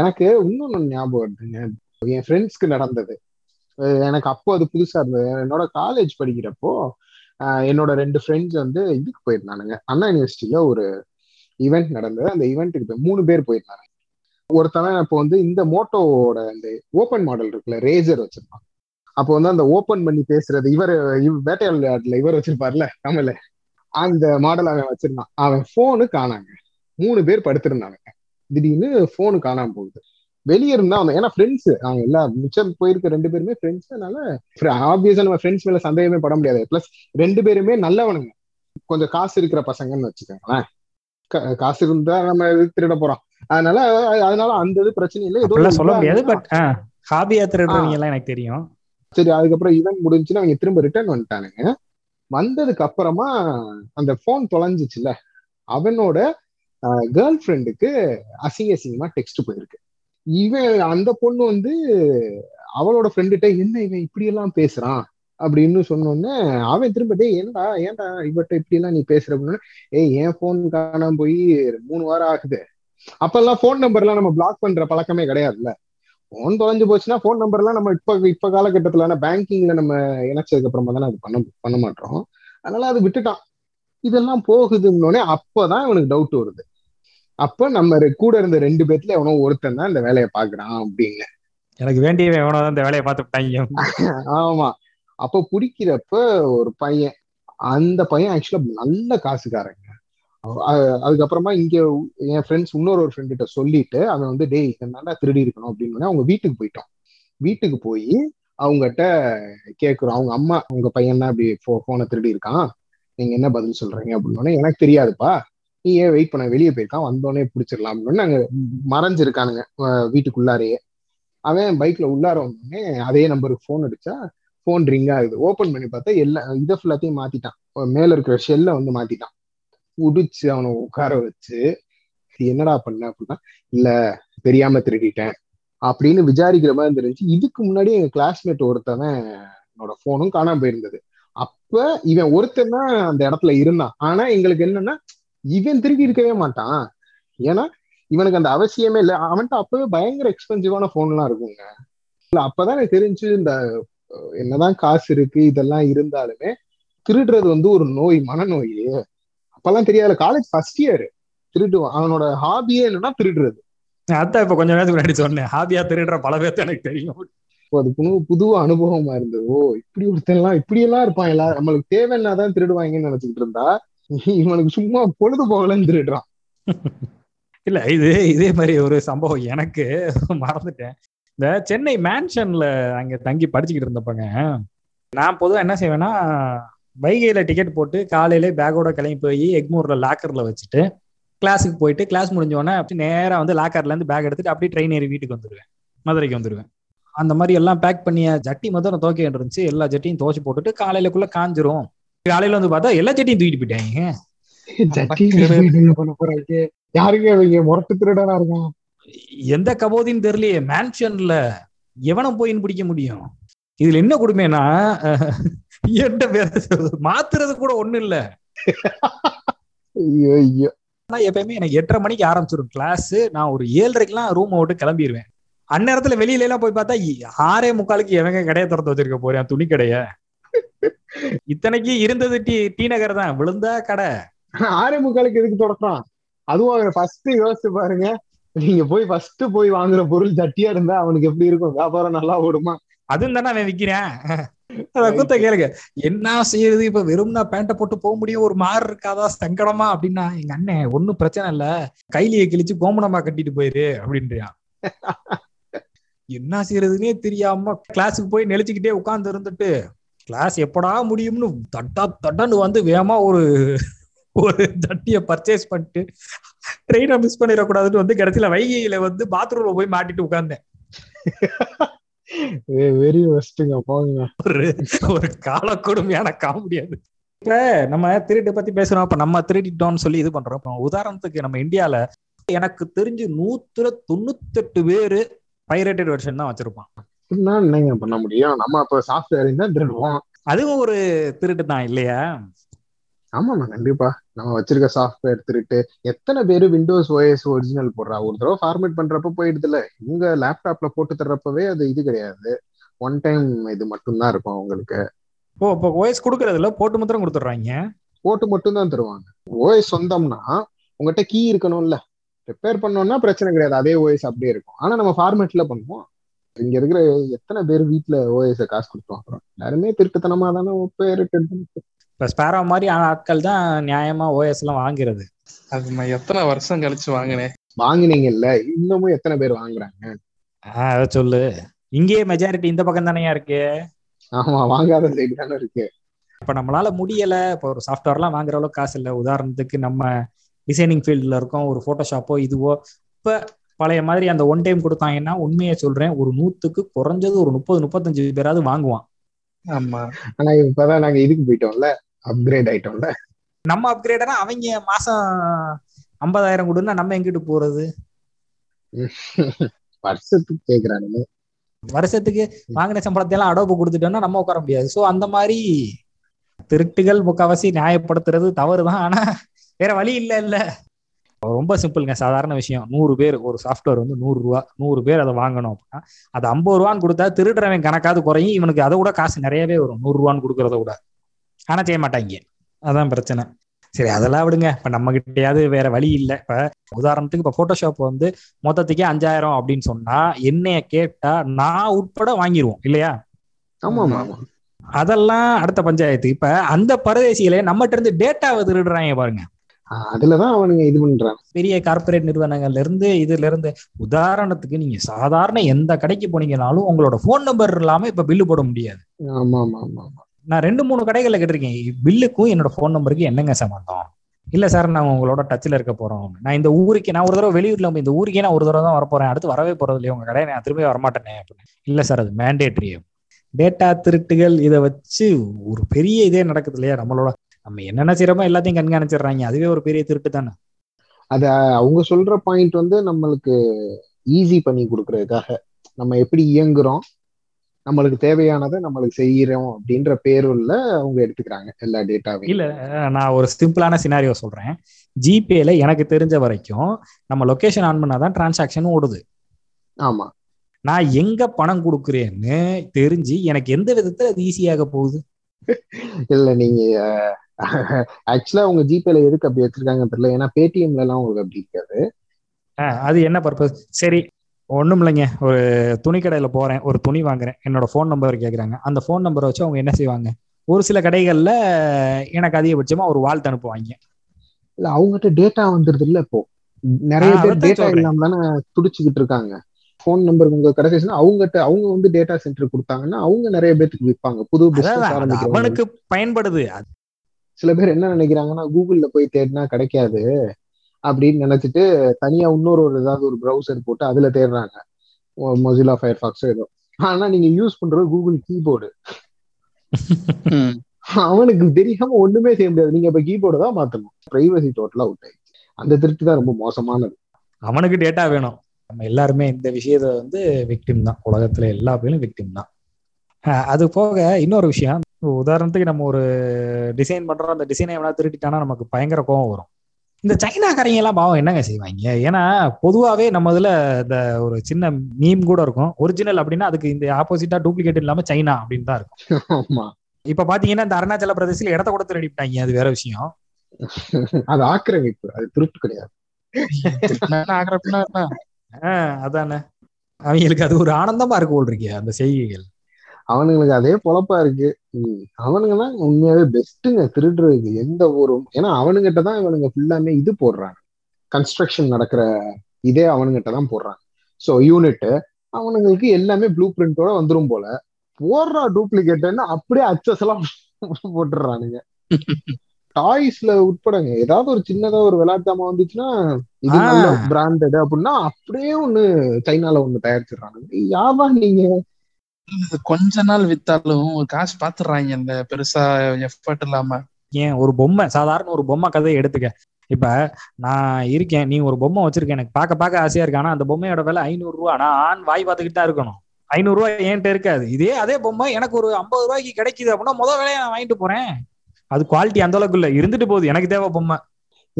எனக்கு இன்னொன்னு ஞாபகம் வருதுங்க. என் ஃப்ரெண்ட்ஸ்க்கு நடந்தது. எனக்கு அப்போ அது புதுசா இருந்தது. என்னோட காலேஜ் படிக்கிறப்போ என்னோட ரெண்டு ஃப்ரெண்ட்ஸ் வந்து இதுக்கு போயிருந்தானுங்க. அண்ணா யூனிவர்சிட்டியில ஒரு ஈவெண்ட் நடந்தது. அந்த ஈவெண்ட்டுக்கு போய் மூணு பேர் போயிருந்தாங்க. ஒருத்தவன் இப்போ வந்து இந்த மோட்டோவோட அந்த ஓப்பன் மாடல் இருக்குல்ல ரேசர் வச்சிருப்பான். அப்போ வந்து அந்த ஓப்பன் பண்ணி பேசுறது இவர் வேட்டையாளர்ல இவர் வச்சிருப்பார்ல கமல அந்த மாடல் அவன் வச்சிருந்தான். அவன் போனு காணாங்க. மூணு பேர் படுத்திருந்தாங்க திடீர்னு போனு காணாம போகுது. வெளியே இருந்தா அவன் ஏன்னா ஃப்ரெண்ட்ஸ் அவங்க எல்லா மிச்சம் போயிருக்க ரெண்டு பேருமே ஃப்ரெண்ட்ஸ் அதனால ஆப்வியஸா நம்ம ஃப்ரெண்ட்ஸ் மேல சந்தேகமே பட முடியாது. பிளஸ் ரெண்டு பேருமே நல்லவனுங்க. கொஞ்சம் காசு இருக்கிற பசங்கன்னு வச்சுக்கோங்களேன். காசு இருந்தா நம்ம திருட போறோம். அதனால அதனால அந்த இது பிரச்சனை இல்லை. ஏதோ சொல்ல முடியாது பட் ஹாபியா திருடுறவங்க எல்லாம் எனக்கு தெரியும். சரி அதுக்கப்புறம் ஈவென்ட் முடிஞ்சுன்னு அவங்க திரும்ப ரிட்டர்ன் வந்துட்டானுங்க. வந்ததுக்கு அப்புறமா அந்த போன் தொலைஞ்சிச்சுல அவனோட கேர்ள் ஃப்ரெண்டுக்கு அசிங்க அசிங்கமா டெக்ஸ்ட் போயிருக்கு. இவன் அந்த பொண்ணு வந்து அவளோட ஃப்ரெண்டுகிட்ட என்ன இவன் இப்படி எல்லாம் பேசுறான்? அப்படின்னு சொன்னோடனே அவன் திரும்ப டேய் ஏன்டா ஏன்டா இவட்ட இப்படி எல்லாம் நீ பேசுற? அப்படின்னு ஏய் என் போன் காணாம போய் மூணு வாரம் ஆகுது. அப்பெல்லாம் போன் நம்பர் எல்லாம் நம்ம பிளாக் பண்ற பழக்கமே கிடையாதுல்ல. போன் தொலைஞ்சு போச்சுன்னா போன் நம்பர்லாம் நம்ம இப்ப இப்ப காலகட்டத்துல பேங்கிங்ல நம்ம இணைச்சதுக்கு அப்புறமா தானே அது பண்ண பண்ண மாட்டோம். அதனால அது விட்டுட்டான். இதெல்லாம் போகுதுன்னொடனே அப்பதான் இவனுக்கு டவுட் வருது. அப்ப நம்ம கூட இருந்த ரெண்டு பேர்த்துல எவனோ ஒருத்தன் தான் இந்த வேலையை பாக்குறான் அப்படின்னு. எனக்கு வேண்டியவன் எவனோ தான் இந்த வேலையை பார்த்து விட்டாங்க. ஆமா. அப்ப பிடிக்கிறப்ப ஒரு பையன் அந்த பையன் ஆக்சுவலா நல்ல காசுக்காரங்க. அதுக்கப்புறமா இங்க என் ஃப்ரெண்ட்ஸ் இன்னொரு ஒரு ஃப்ரெண்ட் கிட்ட சொல்லிட்டு அவன் வந்து டேய் இதனால திருடி இருக்கணும் அப்படின்னு அவங்க வீட்டுக்கு போயிட்டோம். வீட்டுக்கு போய் அவங்ககிட்ட கேக்குறோம். அவங்க அம்மா உங்க பையன் தான் இப்படி போனை திருடி இருக்கான். நீங்க என்ன பதில் சொல்றீங்க? அப்படின்னு எனக்கு தெரியாதுப்பா. நீ ஏன் வெயிட் பண்ண வெளியே போயிருக்கான் வந்தோடனே பிடிச்சிடலாம் அப்படின்னு அங்கே மறைஞ்சிருக்கானுங்க வீட்டுக்குள்ளாரையே. அவன் பைக்ல உள்ளார வந்தோடனே அதே நம்பருக்கு ஃபோன் அடிச்சா ஃபோன் ரிங் ஆகுது. ஓப்பன் பண்ணி பார்த்தா எல்லா இதை ஃபுல்லாத்தையும் மாத்திட்டான். மேல இருக்கிற ஷெல்ல வந்து மாத்திட்டான். உடிச்சு அவனை உட்கார வச்சு என்னடா பண்ண அப்படின்னா இல்ல தெரியாம திருடிட்டேன் அப்படின்னு விசாரிக்கிற மாதிரி இருந்துச்சு இதுக்கு முன்னாடி எங்க கிளாஸ்மேட் ஒருத்தவன் என்னோட போனும் காணாம போயிருந்தது. அப்ப இவன் ஒருத்தன் தான் அந்த இடத்துல இருந்தான். ஆனா எங்களுக்கு என்னன்னா இவன் திருடி இருக்கவே மாட்டான். ஏன்னா இவனுக்கு அந்த அவசியமே இல்லை. அவன்கிட்ட அப்பவே பயங்கர எக்ஸ்பென்சிவான போன்லாம் இருக்குங்க. இல்ல அப்பதான் எனக்கு தெரிஞ்சு இந்த என்னதான் காசு இருக்கு இதெல்லாம் இருந்தாலுமே திருடுறது வந்து ஒரு நோய் மனநோய். அப்பெல்லாம் தெரியாதுல காலேஜ் ஃபர்ஸ்ட் இயர் திருடுவான். அவனோட ஹாபியே என்னன்னா திருடுறது. அதான் இப்ப கொஞ்ச நேரத்துக்கு முன்னாடி சொன்னேன். ஹாபியா திருடுற பல பேர்த்து எனக்கு தெரியும். அது புது புது அனுபவமா இருந்தது. ஓ இப்படி ஒருத்தன்லாம் இப்படி எல்லாம் இருப்பான் எல்லாரும். நம்மளுக்கு தேவைன்னாதான் திருடுவாங்கன்னு நினைச்சுக்கிட்டு இருந்தா. இவனுக்கு சும்மா பொழுது போகலன்னு திருடுறான். இல்ல இது இதே மாதிரி ஒரு சம்பவம் எனக்கு மறந்துட்டேன். இந்த சென்னை மேன்ஷன்ல அங்க தங்கி படிச்சுக்கிட்டு இருந்தப்பங்க நான் பொதுவா என்ன செய்வேன்னா வைகையில டிக்கெட் போட்டு காலையில பேக்கோட கிளம்பி போய் எக்மூர்ல லாக்கர்ல வச்சுட்டு கிளாஸுக்கு போயிட்டு கிளாஸ் முடிஞ்ச உடனே அப்படியே நேரா வந்து லாக்கர்ல இருந்து பேக் எடுத்துட்டு அப்படியே ட்ரெயின் ஏறி வீட்டுக்கு வந்துடுவேன் மதுரைக்கு வந்துடுவேன் அந்த மாதிரி எல்லாம் பேக் பண்ணிய ஜட்டி மொத்தம் துவைக்க இருந்துச்சு எல்லா ஜட்டியும் துவைச்சு போட்டுட்டு காலையிலக்குள்ள காஞ்சிரும். காலையில வந்து பார்த்தா எல்லா ஜட்டியும் தூக்கிட்டு போயிட்டாங்க. யாருங்க இவங்க? முரட்டு திருடனா இருக்கான். எந்த கபோதின்னு தெரியலையே மேன்ஷன்ல எவனை போயின்னு பிடிக்க முடியும்? இதுல என்ன கொடுமைனா என்கிட்ட வேற மாத்துறது கூட ஒண்ணும் இல்ல. ஐயோ எப்பயுமே எனக்கு எட்டரை மணிக்கு ஆரம்பிச்சிடும் கிளாஸ் நான் ஒரு ஏழரைக்கெல்லாம் ரூம் விட்டு கிளம்பிடுவேன் அந்நேரத்துல வெளியில எல்லாம் போய் பார்த்தா ஆறே முக்காலுக்கு எவங்க கடையை திறந்து வச்சிருக்க போறேன்? துணி கடைய. இத்தனைக்கு இருந்தது டி டி நகர் தான். விழுந்தா கடை. முக்காலுக்கு எதுக்கு தொடக்கிறான் அதுவும் அவன் ஃபர்ஸ்ட் யோசிச்சு பாருங்க. நீங்க போய் ஃபர்ஸ்ட் போய் வாங்குற பொருள் ஜட்டியா இருந்தா அவனுக்கு எப்படி இருக்கும்? வியாபாரம் நல்லா ஓடுமா? அதுவும் தானே அவன் விக்கிறேன். குத்த கேளுங்க. என்ன செய்யுது இப்ப வெறும்னா பேண்ட போட்டு போக முடியும். ஒரு மாறு இருக்காதா? சங்கடமா? அப்படின்னா எங்க அண்ணன் ஒண்ணும் பிரச்சனை இல்ல. கைலியை கிழிச்சு கோமணமா கட்டிட்டு போயிரு அப்படின்றியான் என்ன செய்யறதுன்னே தெரியாம கிளாஸுக்கு போய் நெளிச்சுக்கிட்டே உட்கார்ந்து இருந்துட்டு கிளாஸ் எப்படா முடியும்னு தட்டா தட்டன்னு வந்து வேகமா ஒரு ஒரு ஜட்டிய பர்ச்சேஸ் பண்ணிட்டு ட்ரெயினை மிஸ் பண்ணிடக்கூடாதுன்னு வந்து கடைசியில வைகையில வந்து பாத்ரூம்ல போய் மாட்டிட்டு உட்கார்ந்தேன். வெரி ஒஸ்ட்டுங்க போங்க. ஒரு ஒரு கால கொடுமையான காமெடியாது இப்ப நம்ம திருட்டு பத்தி பேசுறோம் அப்ப நம்ம திருடிட்டோம்னு சொல்லி இது பண்றோம். உதாரணத்துக்கு நம்ம இந்தியால எனக்கு தெரிஞ்சு நூத்துல தொண்ணூத்தெட்டு பேரு பைரேட்டட் வெர்ஷன் தான் வச்சிருப்பான் அப்படின்னா என்னங்க பண்ண முடியும்? நம்ம அப்ப சாஃப்ட்வேர் தான் திருடுவோம். அதுவும் ஒரு திருட்டு தான் இல்லையா? ஆமாமா கண்டிப்பா. நம்ம வச்சிருக்க சாஃப்ட்வேர் திருட்டு. எத்தனை பேரு விண்டோஸ் ஓஎஸ் ஒரிஜினல் போடுறா? ஒரு தடவை ஃபார்மேட் பண்றப்ப போயிடுதுல உங்க லேப்டாப்ல போட்டு தர்றப்பவே அது இது கிடையாது. ஒன் டைம் இது மட்டும்தான் இருக்கும் உங்களுக்கு ஓ இப்போ ஓஎஸ் கொடுக்கறதுல போட்டு மாத்திரம் கொடுத்துட்றாங்க? போட்டு மட்டும் தான் தருவாங்க ஓஎஸ் சொந்தம்னா உங்ககிட்ட கீ இருக்கணும்ல. ரிப்பேர் பண்ணோம்னா பிரச்சனை கிடையாது. அதே ஓஎஸ் அப்படியே இருக்கும். ஆனா நம்ம ஃபார்மேட்ல பண்ணுவோம். இங்க இருக்கிற எத்தனை பேர் வீட்டுல ஓஎஸ் காசு கொடுத்து வாங்குறோம் எல்லாருமே திருட்டுத்தனமா தானே பேர் இப்ப ஸ்பேரா மாதிரி ஆட்கள் தான் நியாயமா ஓஎஸ் எல்லாம் வாங்குறது. அது நான் எத்தனை வருஷம் கழிச்சு வாங்கினேன் வாங்கினீங்கல்ல இன்னமும் எத்தனை பேர் வாங்குறாங்க? ஆஹ் அதை சொல்லு. இங்கேயே மெஜாரிட்டி இந்த பக்கம் தானேயா இருக்கு? ஆமா வாங்காத சைடு தானே இருக்கு. இப்ப நம்மளால முடியல. இப்போ ஒரு சாஃப்ட்வேர்லாம் வாங்குற அளவுக்கு காசு இல்லை. உதாரணத்துக்கு நம்ம டிசைனிங் ஃபீல்டில் இருக்கோம் ஒரு ஃபோட்டோஷாப்போ இதுவோ இப்போ பழைய மாதிரி அந்த ஒன் டைம் கொடுத்தாங்கன்னா உண்மையை சொல்றேன் ஒரு நூத்துக்கு குறைஞ்சது ஒரு முப்பது முப்பத்தஞ்சு பேராவது வாங்குவான். ஆமா. ஆனா இப்பதான் நாங்க இதுக்கு போயிட்டோம்ல அப்கிரேட் ஆயிட்டோம்ல. நம்ம அப்கிரேடனா அவங்க மாசம் ஐம்பதாயிரம் கொடுன்னா நம்ம எங்கிட்டு போறது? வருஷத்துக்கு கேக்குறானுங்க. வருஷத்துக்கு வாங்கின சம்பளத்தை எல்லாம் அடோப்பு கொடுத்துட்டோம்னா நம்ம உட்கார முடியாது. ஸோ அந்த மாதிரி திருட்டுகள் முக்காவாசி நியாயப்படுத்துறது தவறுதான். ஆனா வேற வழி இல்ல இல்ல ரொம்ப சிம்பிள்ங்க. சாதாரண விஷயம். நூறு பேர் ஒரு சாஃப்ட்வேர் வந்து நூறு ரூபா நூறு பேர் அதை வாங்கணும் அப்படின்னா அது ஐம்பது ரூபான்னு கொடுத்தா திருடுறவன் கணக்காவது குறையும். இவனுக்கு அதை விட காசு நிறையவே வரும். நூறு ரூபான்னு கொடுக்கறத விட. ஆனா செய்ய மாட்டாங்க. அதான் பிரச்சனை. சரி அதெல்லாம் விடுங்க. இப்ப நம்ம கிட்டயாவது வேற வழி இல்லை. இப்ப உதாரணத்துக்கு இப்ப போட்டோஷாப் வந்து மொத்தத்துக்கே அஞ்சாயிரம் அப்படின்னு சொன்னா என்னைய கேட்டா நான் உட்பட வாங்கிடுவோம் இல்லையா? ஆமா ஆமா அதெல்லாம் அடுத்த பஞ்சாயத்து. இப்ப அந்த பரதேசிகளே நம்மகிட்ட இருந்து டேட்டாவை திருடுறாங்க பாருங்க. அதுலதான் அவனுங்க இது பண்றாங்க. பெரிய கார்ப்பரேட் நிறுவனங்கள்ல இருந்து இதுல இருந்து உதாரணத்துக்கு நீங்க சாதாரண எந்த கடைக்கு போனீங்கனாலும் உங்களோட ஃபோன் நம்பர் இல்லாம இப்ப பில்லு போட முடியாது. ஆமா ஆமா ஆமா ஆமா நான் ரெண்டு மூணு கடைகள்ல கேட்டிருக்கேன். பில்லுக்கும் என்னோட ஃபோன் நம்பருக்கு என்னங்க சம்பந்தம்? இல்ல சார் நான் உங்களோட டச்ல இருக்க போறோம். நான் இந்த ஊருக்கு நான் ஒரு தடவை வெளியூர்ல இந்த ஊருக்கே நான் ஒரு தடவை தான் வரப்போறேன். அடுத்து வரவே போறது இல்லையா உங்க கடை நான் திரும்பி வரமாட்டேனே அப்படின்னு. இல்ல சார் அது மேண்டேட்ரி டேட்டா திருட்டுகள் இதை வச்சு ஒரு பெரிய இதே நடக்குது இல்லையா? நம்மளோட நம்ம என்னென்ன செய்யறோமோ எல்லாத்தையும் கண்காணிச்சிடுறாங்க. அதுவே ஒரு பெரிய திருட்டு தானே. அது அவங்க சொல்ற பாயிண்ட் வந்து நம்மளுக்கு ஈஸி பண்ணி கொடுக்கறதுக்காக. நம்ம எப்படி இயங்குறோம் நம்மளுக்கு தேவையானதை நம்மளுக்கு செய்யறோம் அப்படின்ற பேருள்ள அவங்க எடுத்துக்கிறாங்க எல்லா டேட்டாவையும் இல்ல நான் ஒரு சிம்பிளான சினாரியோ சொல்றேன். ஜிபேல எனக்கு தெரிஞ்ச வரைக்கும் நம்ம லொகேஷன் ஆன் பண்ணாதான் டிரான்சாக்ஷன் ஓடுது. ஆமா. நான் எங்க பணம் கொடுக்குறேன்னு தெரிஞ்சு எனக்கு எந்த விதத்துல அது ஈஸியாக போகுது? இல்ல நீங்க ஆக்சுவலா அவங்க ஜிபேல எதுக்கு அப்படி வச்சிருக்காங்கன்னு தெரியல. ஏன்னா பேடிஎம்ல எல்லாம் உங்களுக்கு அப்படி இருக்காது. அது என்ன பர்பஸ் சரி ஒண்ணும் இல்லைங்க. ஒரு துணி கடையில போறேன். ஒரு துணி வாங்குறேன். என்னோட ஃபோன் நம்பர் கேக்குறாங்க. அந்த ஃபோன் நம்பரை வச்சு அவங்க என்ன செய்வாங்க? ஒரு சில கடைகள்ல எனக்கு அதிகபட்சமா ஒரு வாழ்த்து அனுப்புவாங்க. இல்ல அவங்ககிட்ட டேட்டா வந்துருது இல்ல இப்போ. நிறைய பேர் டேட்டா. இல்லாம தானே துடிச்சுக்கிட்டு இருக்காங்க. ஃபோன் நம்பர் உங்க கிடைச்சிச்சுன்னா அவங்ககிட்ட அவங்க வந்து டேட்டா சென்டர் கொடுத்தாங்கன்னா அவங்க நிறைய பேருக்கு விற்பாங்க புது பிசினஸ் அவனுக்கு பயன்படுது. சில பேர் என்ன நினைக்கிறாங்கன்னா கூகுள்ல போய் தேடினா கிடைக்காது அப்படின்னு நினைச்சிட்டு தனியா இன்னொரு ஒரு ஏதாவது ஒரு ப்ரௌசர் போட்டு அதுல தேடுறாங்க. மொசிலா ஃபயர்ஃபாக்ஸ் ஏதோ. ஆனா நீங்க யூஸ் பண்றது கூகுள் கீபோர்டு. அவனுக்கு தெரியாம ஒண்ணுமே செய்ய முடியாது. நீங்க இப்ப கீபோர்டு தான் மாத்தணும். பிரைவசி டோட்டலா அவுட் ஆயிடுச்சு. அந்த திருட்டு தான் ரொம்ப மோசமானது. அவனுக்கு டேட்டா வேணும். நம்ம எல்லாருமே இந்த விஷயத்த வந்து விக்டிம் தான். உலகத்துல எல்லா பேரும் விக்டிம் தான். அது போக இன்னொரு விஷயம். உதாரணத்துக்கு நம்ம ஒரு டிசைன் பண்றோம் அந்த டிசைனை எவனா திருட்டிட்டானா நமக்கு பயங்கர கோவம் வரும். இந்த சைனாக்காரங்க எல்லாம் பாவம் என்னங்க செய்வாங்க? ஏன்னா பொதுவாவே நம்ம இதுல இந்த ஒரு சின்ன மீம் கூட இருக்கும். ஒரிஜினல் அப்படின்னா அதுக்கு இந்த ஆப்போசிட்டா டூப்ளிகேட் இல்லாம சைனா அப்படின்னு தான் இருக்கும். ஆமா. இப்ப பாத்தீங்கன்னா இந்த அருணாச்சல பிரதேசில இடத்த கூட திருடிட்டாங்க அது வேற விஷயம். அது ஆக்கிரமிப்பு. அது திருட்டு கிடையாது. அதானே. அவங்களுக்கு அது ஒரு ஆனந்தமா இருக்கு போல் இருக்கே அந்த செய்திகள் அவனுங்களுக்கு அதே பொழப்பா இருக்கு. ம். அவனுங்க தான் உண்மையாவே பெஸ்ட்டுங்க திருடுறதுக்கு எந்த ஊரும் ஏன்னா அவனுங்கிட்ட தான் இவனுங்க ஃபுல்லாமே இது போடுறாங்க. கன்ஸ்ட்ரக்ஷன் நடக்கிற இதே அவனுங்கிட்ட தான் போடுறாங்க. ஸோ யூனிட் அவனுங்களுக்கு எல்லாமே ப்ளூ பிரிண்டோட வந்துரும் போல. போடுறா டூப்ளிகேட்னு அப்படியே அச்சஸ் எல்லாம் போட்டுடுறானுங்க. டாய்ஸ்ல உட்படங்க. ஏதாவது ஒரு சின்னதா ஒரு விளையாட்டாம வந்துச்சுன்னா இது. நல்ல பிராண்டட் அப்படின்னா அப்படியே ஒண்ணு சைனால ஒண்ணு தயாரிச்சிடுறானுங்க. யாவா நீங்க? கொஞ்ச நாள் வித்தாலும் ஒரு காசு பாத்துறாங்க இந்த பெருசா எஃபர்ட் இல்லாம. ஏன்? ஒரு பொம்மை சாதாரண ஒரு பொம்மை கதையை எடுத்துக்க. இப்ப நான் இருக்கேன் நீ ஒரு பொம்மை வச்சிருக்க எனக்கு பார்க்க பார்க்க ஆசையா இருக்கு. ஆனா அந்த பொம்மையோட விலை ஐநூறு ரூபா. நான் ஆண் வாய் பார்த்துக்கிட்டு தான் இருக்கணும். ஐநூறு ரூபாய் என்கிட்ட இருக்காது. இதே அதே பொம்மை எனக்கு ஒரு ஐம்பது ரூபாய்க்கு கிடைக்குது அப்படின்னா முதல் வேலையை நான் வாங்கிட்டு போறேன். அது குவாலிட்டி அந்த அளவுக்கு இல்ல. இருந்துட்டு போகுது. எனக்கு தேவை பொம்மை.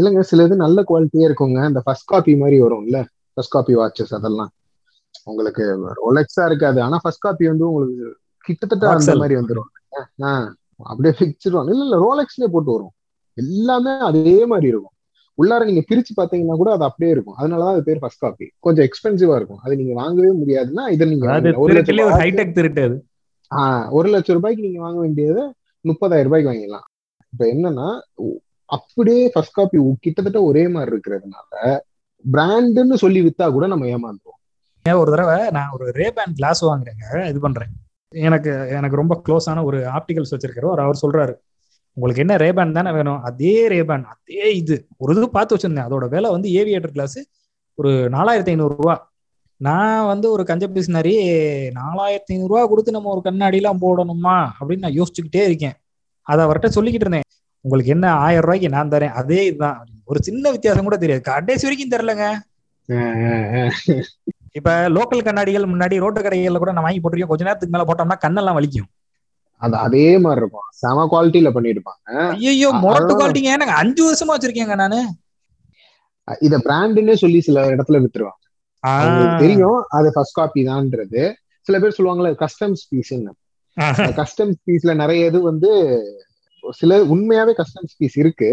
இல்லைங்க சில இது நல்ல குவாலிட்டியே இருக்குங்க. இந்த ஃபர்ஸ்ட் காப்பி மாதிரி வரும்ல. ஃபர்ஸ்ட் காப்பி வாட்சஸ் அதெல்லாம். உங்களுக்கு ரோலெக்ஸா இருக்காது. ஆனா ஃபர்ஸ்ட் காப்பி வந்து உங்களுக்கு கிட்டத்தட்ட அந்த. மாதிரி வந்துடும் அப்படியே பிக்சிடுவாங்க இல்ல இல்ல ரோலெக்ஸ்லயே போட்டு வரும். எல்லாமே அதே மாதிரி இருக்கும். உள்ளார நீங்க பிரிச்சு பாத்தீங்கன்னா கூட அது அப்படியே இருக்கும். அதனாலதான் அது பேர் ஃபர்ஸ்ட் காப்பி கொஞ்சம் எக்ஸ்பென்சிவா இருக்கும். அது நீங்க வாங்கவே முடியாதுன்னா இதை நீங்க. ஒரு லட்சம் ஹைடெக் திருட்டு ஆஹ் ஒரு லட்சம் ரூபாய்க்கு நீங்க வாங்க வேண்டியதை முப்பதாயிரம் ரூபாய்க்கு வாங்கிடலாம். இப்ப என்னன்னா அப்படியே ஃபர்ஸ்ட் காப்பி கிட்டத்தட்ட ஒரே மாதிரி இருக்கிறதுனால பிராண்டுன்னு சொல்லி வித்தா கூட நம்ம ஏமாந்துருவோம். ஒரு தடவை நான் ஒரு ரேபேன் கிளாஸ் வாங்குறேங்க இது பண்றேன். எனக்கு எனக்கு ரொம்ப க்ளோஸான ஒரு ஆப்டிகல்ஸ் வச்சிருக்கிறவர் அவர் சொல்றாரு உங்களுக்கு என்ன ரேபேன் தானே வேணும்? அதே ரேபேன் அதே இது. ஒரு இது பார்த்து வச்சிருந்தேன். அதோட விலை வந்து ஏவியேட்டர் கிளாஸ் ஒரு நாலாயிரத்தி ஐநூறு ரூபா. நான் வந்து ஒரு கஞ்ச பிசினாரி நாலாயிரத்தி ஐநூறுரூவா கொடுத்து நம்ம ஒரு கண்ணாடிலாம் போடணுமா? அப்படின்னு நான் யோசிச்சுக்கிட்டே இருக்கேன். அதை அவர்கிட்ட சொல்லிக்கிட்டு இருந்தேன். உங்களுக்கு என்ன ஆயிரம் ரூபாய்க்கு நான் தரேன். அதே இதுதான். ஒரு சின்ன வித்தியாசம் கூட தெரியாது. கடைசி வரைக்கும் தெரிலங்க இப்ப லோக்கல் கண்ணாடிகள் முன்னாடி ரோட்டு கடைகள்ல கூட நான் வாங்கி போட்டிருக்கேன் கொஞ்ச நேரத்துக்கு மேல போட்டோம்னா கண்ணெல்லாம் வலிக்கும். அது அதே மாதிரி இருக்கும். செம குவாலிட்டியில பண்ணிருப்பாங்க ஐயோ மொரட்டு. குவாலிட்டிங்க எனக்கு அஞ்சு வருஷமா வச்சிருக்கேங்க நானு. இத பிராண்டுன்னே சொல்லி சில இடத்துல வித்துருவாங்க. தெரியும் அது ஃபர்ஸ்ட் காப்பி தான்ன்றது சில பேர் சொல்லுவாங்கல்ல கஸ்டம்ஸ் பீஸ்ன்னு கஸ்டம்ஸ் பீஸ்ல நிறைய இது வந்து சில உண்மையாவே கஸ்டம்ஸ் பீஸ் இருக்கு.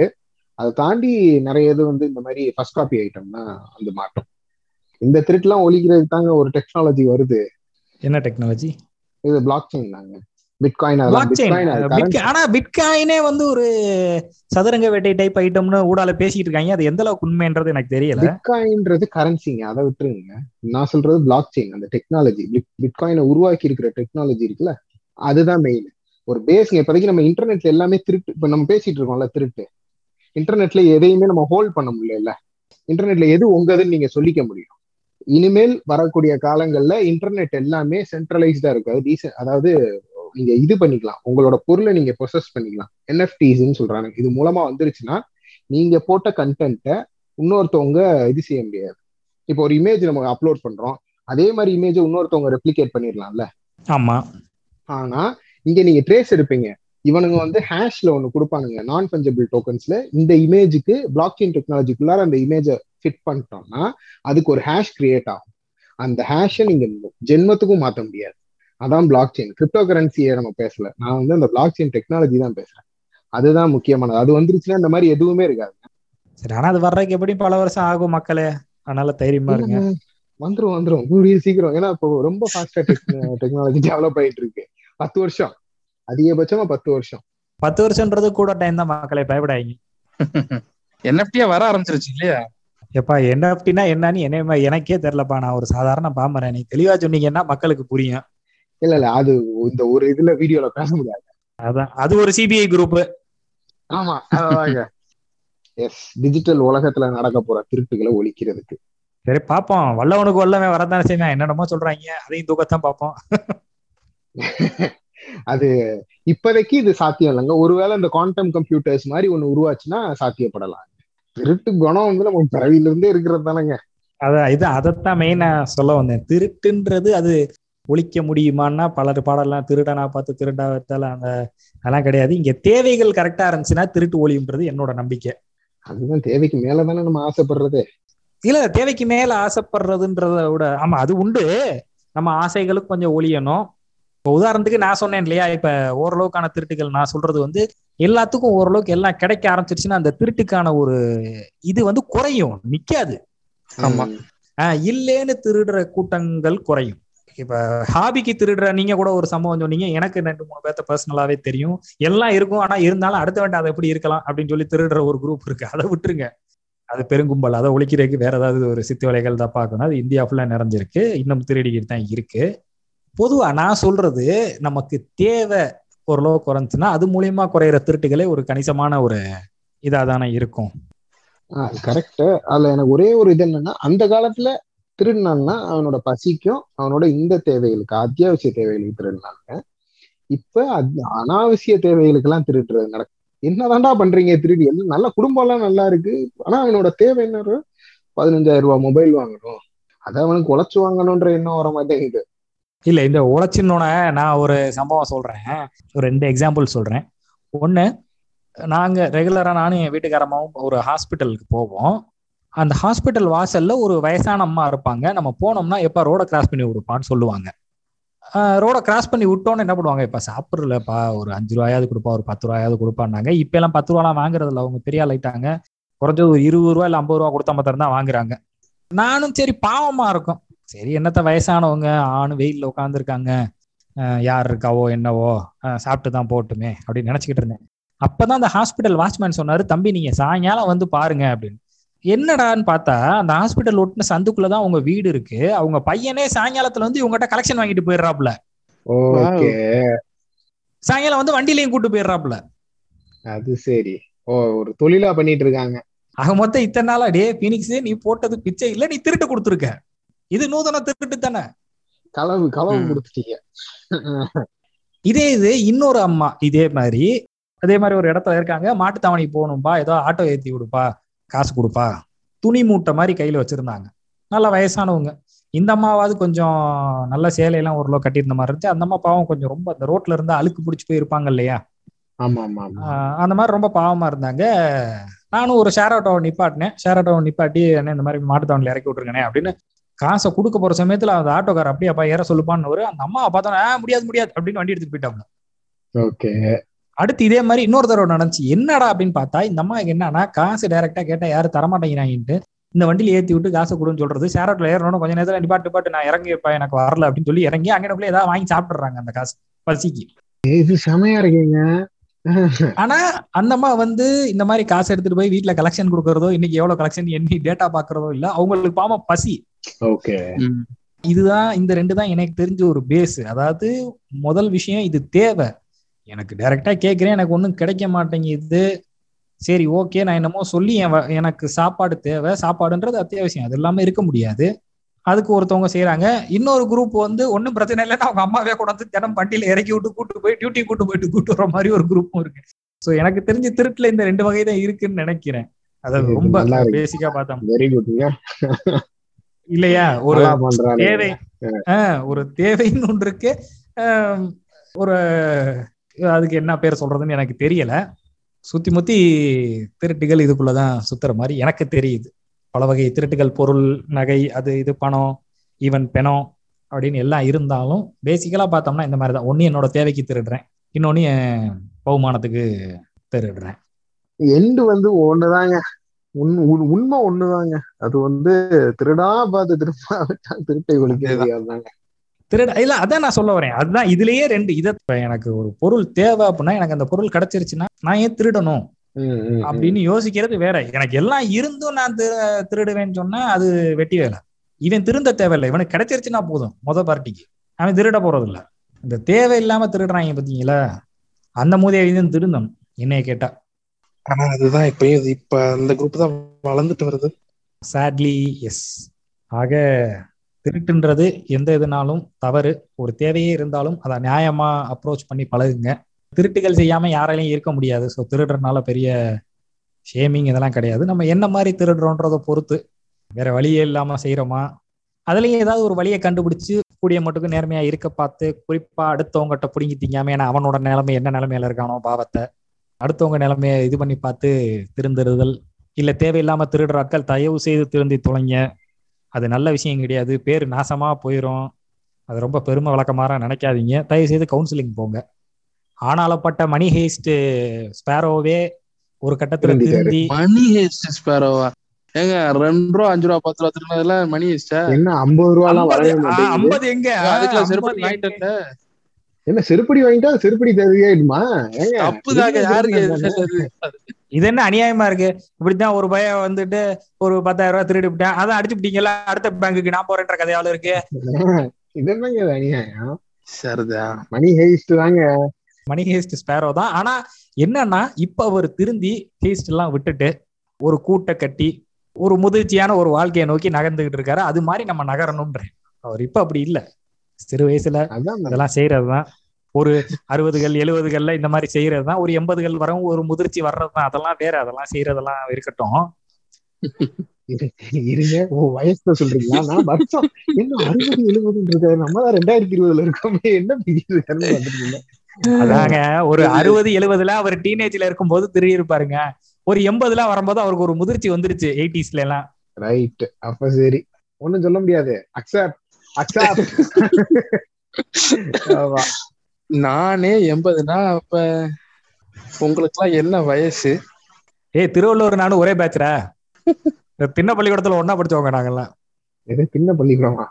அதை தாண்டி நிறைய இது வந்து இந்த மாதிரி ஃபர்ஸ்ட் காப்பி ஐட்டம் தான் வந்து மாட்டோம் இந்த திருட்டுலாம் ஒழிக்கிறதுக்கு தாங்க ஒரு டெக்னாலஜி வருது. என்ன டெக்னாலஜி இது பிளாக் செயின் தாங்க ஆனா பிட்காயினே வந்து ஒரு சதுரங்க வேட்டை டைப் ஐட்டம்னு ஊடால பேசிட்டு இருக்காங்க. அது எந்த அளவுக்கு உண்மைன்றது எனக்கு தெரியல. பிட்காயின்றது கரன்சிங்க அதை விட்டுருங்க. நான் சொல்றது பிளாக் செயின் அந்த டெக்னாலஜி பிட்காயினை உருவாக்கி இருக்கிற டெக்னாலஜி இருக்குல்ல அதுதான் மெயின் ஒரு பேஸ்ங்க இப்போதைக்கு நம்ம இன்டர்நெட்ல எல்லாமே திருட்டு. இப்ப நம்ம பேசிட்டு இருக்கோம்ல திருட்டு. இன்டர்நெட்ல எதையுமே நம்ம ஹோல்ட் பண்ண முடியல இன்டர்நெட்ல எது உங்கதுன்னு நீங்க சொல்லிக்க முடியும். இனிமேல் வரக்கூடிய காலங்கள்ல இன்டர்நெட் எல்லாமே சென்ட்ரலைஸ்டா இருக்கும் டீசன் அதாவது நீங்க இது பண்ணிக்கலாம். உங்களோட பொருளை நீங்க ப்ரொசஸ் பண்ணிக்கலாம். என்எஃப்டிஸ்ன்னு சொல்றாங்க. இது மூலமா வந்துருச்சுன்னா நீங்க போட்ட கண்டென்ட்டை இன்னொருத்தவங்க இது செய்ய முடியாது. இப்போ ஒரு இமேஜ் நம்ம அப்லோட் பண்றோம். அதே மாதிரி இமேஜை இன்னொருத்தவங்க ரெப்ளிகேட் பண்ணிடலாம்ல ஆமா. ஆனா இங்க நீங்க ட்ரேஸ் எடுப்பீங்க. இவனுங்க வந்து ஹேஷ்ல ஒண்ணு கொடுப்பானுங்க. நான் பஞ்சபிள் டோக்கன்ஸ்ல இந்த இமேஜுக்கு பிளாக் செயின் டெக்னாலஜிக்குள்ளார அந்த இமேஜை ஃபிட் பண்ணிட்டோம்னா அதுக்கு ஒரு ஹேஷ் கிரியேட் ஆகும். அந்த ஹேஷை நீங்க ஜென்மத்துக்கும் மாத்த முடியாது. அதான் பிளாக் செயின் கிரிப்டோ கரன்சியை நம்ம பேசல. நான் வந்து அந்த பிளாக் செயின் டெக்னாலஜி தான் பேசுறேன். அதுதான் முக்கியமானது. அது வந்துருச்சுன்னா இந்த மாதிரி எதுவுமே இருக்காது. சரி ஆனா அது வர்றதுக்கு எப்படி பல வருஷம் ஆகும் மக்களே? அதனால தைரியமா இருங்க. வந்துரும் வந்துரும். கூடிய சீக்கிரம். ஏன்னா இப்போ ரொம்ப ஃபாஸ்டா டெக்னாலஜி டெவலப் ஆயிட்டு இருக்கு. பத்து வருஷம். அதிகபட்சமா பத்து வருஷம். பத்து வருஷம்ன்றது கூட டைம் தான் மக்களை. பயப்படாதீங்க. என்எஃப்டியா வர ஆரம்பிச்சிருச்சு இல்லையா? எப்பா என்எஃப்டினா என்னன்னு என்ன எனக்கே தெரியலப்பா. நான் ஒரு சாதாரண பாமரன். நீ தெளிவா சொன்னீங்கன்னா மக்களுக்கு புரியும்? இல்ல இல்ல. அது இந்த ஒரு இதுல வீடியோல பேச முடியாது. அதான். அது ஒரு சிபிஐ குரூப் ஆமா. எஸ் டிஜிட்டல் உலகத்துல நடக்க போற திருட்டுகளை ஒழிக்கிறதுக்கு. சரி பாப்போம். வல்லவனுக்கு வல்லவன் வரதானே செய்வேன். என்னென்னமோ சொல்றாங்க. அதையும் தூக்கத்தான் பார்ப்போம் அது இப்போதைக்கு இது சாத்தியம் இல்லைங்க. ஒருவேளை இந்த குவாண்டம் கம்ப்யூட்டர்ஸ் மாதிரி ஒண்ணு உருவாச்சுன்னா சாத்தியப்படலாம். திருட்டு குணம் வந்து நம்ம பிறவில இருந்தே இருக்கிறது தானேங்க. அதான் இது அதைத்தான் மெயினா சொல்ல வந்தேன். திருட்டுன்றது அது ஒழிக்க முடியுமான்னா பலர் பாடலாம் திருடனா பார்த்து திருடா வைத்தால அந்த அதெல்லாம் கிடையாது. இங்க தேவைகள் கரெக்டா இருந்துச்சுன்னா திருட்டு ஒழியுன்றது என்னோட நம்பிக்கை. அதுதான் தேவைக்கு மேலதானே நம்ம ஆசைப்படுறது. இல்ல தேவைக்கு மேல ஆசைப்படுறதுன்றத விட ஆமா அது உண்டு. நம்ம ஆசைகளுக்கு கொஞ்சம் ஒழியணும். இப்போ உதாரணத்துக்கு நான் சொன்னேன் இல்லையா இப்ப ஓரளவுக்கான திருட்டுகள் நான் சொல்றது வந்து எல்லாத்துக்கும் ஓரளவுக்கு எல்லாம் கிடைக்க ஆரம்பிச்சிருச்சுன்னா அந்த திருட்டுக்கான ஒரு இது வந்து குறையும். நிக்காது. ஆமா. ஆஹ் இல்லேன்னு திருடுற கூட்டங்கள் குறையும். இப்ப ஹாபிக்கு திருடுற நீங்க கூட ஒரு சம்பவம் சொன்னீங்க. எனக்கு ரெண்டு மூணு பேர்த்த பர்சனலாவே தெரியும். எல்லாம் இருக்கும். ஆனா இருந்தாலும் அடுத்த வேண்டாம் அதை எப்படி இருக்கலாம் அப்படின்னு சொல்லி திருடுற ஒரு குரூப் இருக்கு. அதை விட்டுருங்க. அது பெருங்கும்பல். அதை ஒழிக்கிறதுக்கு வேற ஏதாவது ஒரு சித்து வேலைகள் தான் பார்க்கணும். அது இந்தியா ஃபுல்லா நிறைஞ்சிருக்கு. இன்னும் திருடிக்கிட்டு தான் இருக்கு. பொதுவா நான் சொல்றது நமக்கு தேவை ஓரளவு குறைஞ்சுன்னா அது மூலியமா குறையிற திருட்டுகளே ஒரு கணிசமான ஒரு இதா தானே இருக்கும். கரெக்ட் அதுல எனக்கு ஒரே ஒரு இது என்னன்னா அந்த காலத்துல திருடினான்னா அவனோட பசிக்கும் அவனோட இந்த தேவைகளுக்கு அத்தியாவசிய தேவைகளுக்கு திருடினாங்க. இப்ப அனாவசிய தேவைகளுக்கு எல்லாம் திருடுறது நடக்கும் என்னதான்டா பண்றீங்க திருடி? எல்லாம் நல்ல குடும்பம் எல்லாம் நல்லா இருக்கு. ஆனா அவனோட தேவை என்ன பதினஞ்சாயிரம் ரூபாய் மொபைல் வாங்கணும். அதை அவனுக்கு உழைச்சு வாங்கணும்ன்ற எண்ணம் வர மாட்டேங்குது. இல்ல இந்த உழைச்சின்னோட நான் ஒரு சம்பவம் சொல்றேன். ஒரு ரெண்டு எக்ஸாம்பிள் சொல்றேன். ஒண்ணு நாங்க ரெகுலரா நானும் என் வீட்டுக்காரமாவும் ஒரு ஹாஸ்பிட்டலுக்கு போவோம். அந்த ஹாஸ்பிட்டல் வாசல்ல ஒரு வயசான அம்மா இருப்பாங்க. நம்ம போனோம்னா எப்ப ரோட கிராஸ் பண்ணி விடுப்பான்னு சொல்லுவாங்க. ரோட கிராஸ் பண்ணி விட்டோன்னு என்ன பண்ணுவாங்க? இப்ப சாப்பிட்றலப்பா ஒரு அஞ்சு ரூபாயாவது கொடுப்பா ஒரு பத்து ரூபாயாவது கொடுப்பான்னாங்க. இப்ப எல்லாம் பத்து ரூபாலாம் வாங்குறது இல்லை அவங்க பெரிய ஆளாயிட்டாங்க குறைஞ்சது ஒரு இருபது ரூபா இல்ல ஐம்பது ரூபா கொடுத்தா மாத்திரம் தான் வாங்குறாங்க. நானும் சரி பாவமா இருக்கும். சரி என்னத்த வயசானவங்க? ஆணு வெயில்ல உட்காந்துருக்காங்க யார் இருக்காவோ என்னவோ சாப்பிட்டு தான் போட்டுமே அப்படின்னு நினைச்சுக்கிட்டு இருந்தேன். அப்பதான் அந்த ஹாஸ்பிட்டல் வாட்ச்மேன் சொன்னாரு தம்பி நீங்க சாயங்காலம் வந்து பாருங்க அப்படின்னு. என்னடான்னு பார்த்தா அந்த ஹாஸ்பிட்டல் ஒட்டின சந்துக்குள்ளதான் உங்க வீடு இருக்கு. அவங்க பையனே சாயங்காலத்துல வந்து இவங்ககிட்ட கலெக்ஷன் வாங்கிட்டு போயிடுறாப்ல சாயங்காலம் வந்து வண்டியிலையும் கூட்டு போயிடுறாப்ல அது சரி. ஓ ஒரு தொழிலா பண்ணிட்டு இருக்காங்க. ஆக மொத்தம் இத்தனை நாளா டே பினிக்ஸ் நீ போட்டது பிச்சை இல்ல நீ திருட்டு கொடுத்துருக்க. இது நூதன திருட்டு தானே? களவு களவு கொடுத்துட்டீங்க இதே இது இன்னொரு அம்மா இதே மாதிரி அதே மாதிரி ஒரு இடத்துல இருக்காங்க. மாட்டுத்தாவணி போகணும்பா ஏதோ ஆட்டோ ஏத்தி விடுப்பா காசு கொடுப்பா. துணி மூட்டை மாதிரி கையில வச்சிருந்தாங்க. நல்லா வயசானவங்க. இந்த அம்மாவாவது கொஞ்சம் நல்ல சேலையெல்லாம் ஓரளவு கட்டியிருந்த மாதிரி இருந்துச்சு. அந்த அம்மா பாவம் கொஞ்சம் ரொம்ப அந்த ரோட்ல இருந்து அழுக்கு பிடிச்சி போயிருப்பாங்க இல்லையா? ஆமா ஆமா அந்த மாதிரி ரொம்ப பாவமா இருந்தாங்க. நானும் ஒரு ஷேர் ஆட்டோவை நிப்பாட்டினேன். ஷேர் ஆட்டோவை நிப்பாட்டி என்ன இந்த மாதிரி மாட்டுத்தாவணில இறக்கி விட்டுருக்கேனே அப்படின்னு காசை கொடுக்க போற சமயத்துல அந்த ஆட்டோக்கார அப்படியே அப்பா ஏற சொல்லுப்பான்னு ஒரு அந்த அம்மா பார்த்தோன்னா முடியாது முடியாது அப்படின்னு வண்டி எடுத்துட்டு போயிட்டாப்ல. ஓகே. அடுத்து இதே மாதிரி இன்னொரு தடவை நடந்துச்சு. என்னடா அப்படின்னு பார்த்தா இந்த அம்மா என்னன்னா காசு டைரக்டா கேட்டா யாரும் தரமாட்டேங்கிறாங்கன்ட்டு இந்த வண்டியில ஏத்தி விட்டு காசு கொடுன்னு சொல்றது. சேரட்ல ஏறணும் கொஞ்ச நேரத்துல நிப்பாட்டு பாட்டு நான் இறங்கி இப்ப எனக்கு வரல அப்படின்னு சொல்லி இறங்கி அங்கே ஏதாவது வாங்கி சாப்பிடுறாங்க அந்த காசு பசிக்கு. இது செமையா இருக்கீங்க. ஆனா அந்தம்மா வந்து இந்த மாதிரி காசு எடுத்துட்டு போய் வீட்ல கலெக்ஷன் கொடுக்கறதோ இன்னைக்கு எவ்வளவு கலெக்ஷன் எண்ணி டேட்டா பாக்குறதோ இல்ல அவங்களுக்கு பாவம் பசி. ஓகே. இதுதான் இந்த ரெண்டு தான் எனக்கு தெரிஞ்ச ஒரு பேஸ் அதாவது முதல் விஷயம் இது தேவை. எனக்கு டைரக்டா கேட்கிறேன் எனக்கு ஒன்றும் கிடைக்க மாட்டேங்குது. சரி ஓகே நான் என்னமோ சொல்லி எனக்கு சாப்பாடு தேவை. சாப்பாடுன்றது அத்தியாவசியம். அது இல்லாம இருக்க முடியாது. அதுக்கு ஒருத்தவங்க செய்றாங்க. இன்னொரு குரூப் வந்து ஒன்றும் பிரச்சனை இல்லைன்னா அவங்க அம்மாவே கொண்டாந்து தினம் வண்டியில இறக்கி விட்டு கூட்டு போய் டியூட்டி கூட்டு போயிட்டு கூட்டு வர மாதிரி ஒரு குரூப்பும் இருக்கு. ஸோ எனக்கு தெரிஞ்ச திருட்டுல இந்த ரெண்டு வகை தான் இருக்குன்னு நினைக்கிறேன். அதாவது ரொம்ப. பேசிக்கா பார்த்தோம். வெரி குட்ங்க இல்லையா? ஒரு தேவை. ஒரு தேவைன்னு ஒன்று இருக்கு. ஒரு அதுக்கு என்ன பேர் சொல்றதுன்னு எனக்கு தெரியல. சுத்தி முத்தி திருட்டுகள் இதுக்குள்ளதான் சுத்துற மாதிரி எனக்கு தெரியுது. பல வகை திருட்டுகள் பொருள் நகை அது இது பணம் ஈவன் பெணம் அப்படின்னு எல்லாம் இருந்தாலும் பேசிக்கலா பார்த்தோம்னா இந்த மாதிரி தான் ஒன்னு என்னோட தேவைக்கு திருடுறேன். இன்னொன்னு என் பகுமானத்துக்கு திருடுறேன். எண்டு வந்து ஒண்ணுதாங்க. உண்- உண்- உண்மை ஒண்ணுதாங்க. அது வந்து திருடா பார்த்து திருப்பா திருட்டை அதுதாங்க திருட இல்ல அதான் நான் சொல்ல வரேன். அதுதான் இதுலயே ரெண்டு இதை எனக்கு ஒரு பொருள் தேவை அப்படின்னா எனக்கு அந்த பொருள் கிடைச்சிருச்சுன்னா நான் ஏன் திருடணும். அப்படின்னு யோசிக்கிறது வேற. எனக்கு எல்லாம் இருந்தும் நான் திரு- திருடுவேன்னு சொன்னா அது வெட்டி வேலை. இவன் திருந்த தேவையில்லை. இவனுக்கு கிடைச்சிருச்சுன்னா போதும் முத பார்ட்டிக்கு. அவன் திருட போறது இல்ல இந்த தேவை இல்லாம திருடுறாங்க பாத்தீங்களா? அந்த மூதையும் திருந்தணும் என்னைய கேட்டா. ஆனா அதுதான் இப்பயும் இப்ப அந்த குரூப் தான் வளர்ந்துட்டு வருது. சேட்லி எஸ் ஆக திருட்டுன்றது எந்த இதுனாலும் தவறு. ஒரு தேவையே இருந்தாலும் அதை நியாயமா அப்ரோச் பண்ணி பழகுங்க. திருட்டுகள் செய்யாம யாராலையும் இருக்க முடியாது. ஸோ திருடுறதுனால பெரிய ஷேமிங் இதெல்லாம் கிடையாது. நம்ம என்ன மாதிரி திருடுறோன்றதை பொறுத்து வேற வழியே இல்லாம செய்யறோமா அதுலயும் ஏதாவது ஒரு வழியை கண்டுபிடிச்சு கூடிய மட்டுக்கும் நேர்மையா இருக்க பார்த்து குறிப்பா அடுத்தவங்ககிட்ட பிடிங்கி திங்காம ஏன்னா அவனோட நிலைமை என்ன நிலைமையில இருக்கானோ பாவத்தை. அடுத்தவங்க நிலைமையை இது பண்ணி பார்த்து திருந்துறுதல். இல்ல தேவையில்லாம திருடுற ஆட்கள் தயவு செய்து திருந்தி தொலைங்க. அது நல்ல விஷயம் கிடையாது. பேர் நாசமா போயிடும் அது ரொம்ப பெருமை விளக்கமாற நினைக்காதீங்க. தயவு செய்து கவுன்சிலிங் போங்க. ஆனாலப்பட்ட மணி ஹேஸ்ட் ஸ்பேரோவே ஒரு கட்டத்துல. திருந்தி மணி ஹேஸ்ட் ஸ்பேரோவா? ஏங்க ரெண்டு ரூபா அஞ்சு ரூபா பத்து ரூபா திருநதுல மணி ஹேஸ்டா? என்ன ஐம்பது ரூபா ஐம்பது- எங்க? செருப்பு ஐம்பது வாங்கிட்டு எங்க? வந்த என்ன செருப்படி வாங்கிட்டா செருப்படி தேவையாயிடுமா? தப்புதாங்க யாருக்கு இது என்ன அநியாயமா இருக்கு? இப்படித்தான் ஒரு பையன் வந்துட்டு ஒரு பத்தாயிரம் ரூபாய் திருடி விட்டேன். அதை அடிச்சு விட்டீங்கல்ல அடுத்த பேங்குக்கு நான் போறேன்ற கதையால இருக்கு? இது என்னங்க அநியாயம்? சரிதான் மணி ஹெய்ஸ்ட் தாங்க. மணி ஹேஸ்ட் ஸ்பேரோ தான். ஆனா என்னன்னா இப்ப அவர் திருந்தி ஹேஸ்ட் எல்லாம் விட்டுட்டு ஒரு கூட்டை கட்டி ஒரு முதிர்ச்சியான ஒரு வாழ்க்கையை நோக்கி நகர்ந்துகிட்டு இருக்காரு. அது மாதிரி நம்ம நகரணும்ன்றேன். அவர் இப்ப அப்படி இல்ல. சிறு வயசுல இதெல்லாம் செய்யறதுதான் ஒரு அறுபதுகள் எழுபதுகள்ல இந்த மாதிரி செய்யறதுதான் ஒரு எண்பதுகள் வரவும் ஒரு முதிர்ச்சி வர்றதுதான். அதெல்லாம் வேற அதெல்லாம் செய்யறதெல்லாம் இருக்கட்டும். இருங்க ஓ வயசுல சொல்றீங்களா? நான் வருஷம் என்ன அறுபது இருக்காரு நம்ம தான் ரெண்டாயிரத்தி இருபதுல இருக்கோமே. என்ன வந்துருக்கீங்க அதாங்க ஒரு அறுபது எழுபதுல அவர் டீனேஜ்ல இருக்கும்போது திரும்பி இருப்பாருங்க ஒரு எண்பதுல வரும்போது அவருக்கு ஒரு முதிர்ச்சி வந்துருச்சு எயிட்டிஸ்ல எல்லாம் ரைட் அப்ப சரி. ஒண்ணும் சொல்ல முடியாது. அக்செப்ட் ஆமா. நானே எண்பதுனா அப்ப உங்களுக்குலாம் என்ன வயசு? ஏய் திருவள்ளூர் நானும் ஒரே பேட்ச்ரா திண்ண பள்ளிக்கூடத்துல ஒன்னா படிச்சவங்க நாங்கெல்லாம். எது பின்ன பள்ளிக்கூடமா?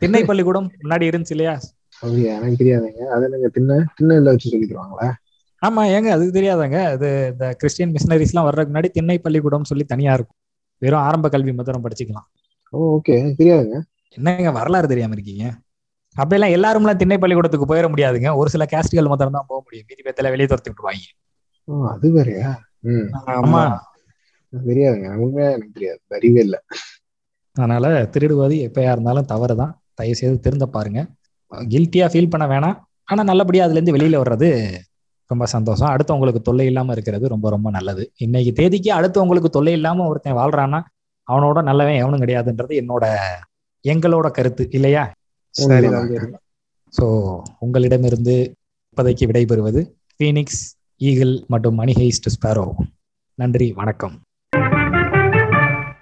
திண்ணை பள்ளிக்கூடம் முன்னாடி இருந்துச்சு இல்லையா? அப்படியா எனக்கு தெரியாதுங்க. அது என்னங்க தின்ன திண்ணல வச்சு சொல்லி தருவாங்களா ஆமா ஏங்க அதுக்கு தெரியாதாங்க. அது இந்த கிறிஸ்டியன் மிஷினரிஸ் எல்லாம் வர்றதுக்கு முன்னாடி திண்ணை பள்ளிக்கூடம் சொல்லி தனியா இருக்கும். வெறும் ஆரம்ப கல்வி மாத்திரம் படிச்சுக்கலாம். ஓ ஓகே தெரியாதுங்க. என்னங்க வரலாறு தெரியாம இருக்கீங்க? அப்படியெல்லாம் எல்லாரும்லாம் திண்ணை பள்ளிக்கூடத்துக்கு போயிட முடியாதுங்க. ஒரு சில கேஸ்டுகள் மாத்திரம் தான் போக முடியும். மீதி பேத்துல வெளியே துரத்தி விட்டுருவாங்க. அது வேறயா? ஆமா. தெரியாதுங்க. உண்மையா எனக்கு தெரியாது. அறிவே இல்ல. அதனால திருடுவது எப்பயா இருந்தாலும் தவறு தான். தயவு செய்து திருந்த பாருங்க. கில்ட்டியா ஃபீல் பண்ண வேணாம். ஆனா நல்லபடியா அதுல இருந்து வெளியில வர்றது ரொம்ப சந்தோஷம். அடுத்தவங்களுக்கு தொல்லை இல்லாம இருக்கிறது ரொம்ப ரொம்ப நல்லது. இன்னைக்கு தேதிக்கு அடுத்தவங்களுக்கு தொல்லை இல்லாம ஒருத்தன் வாழ்றான்னா அவனோட நல்லவன் எவனும் கிடையாதுன்றது என்னோட எங்களோட கருத்து இல்லையா? ஸோ உங்களிடமிருந்து இப்போதைக்கு விடைபெறுவது ஃபீனிக்ஸ் ஈகிள் மற்றும் மணி ஹெய்ஸ்ட் ஸ்பேரோ நன்றி வணக்கம்.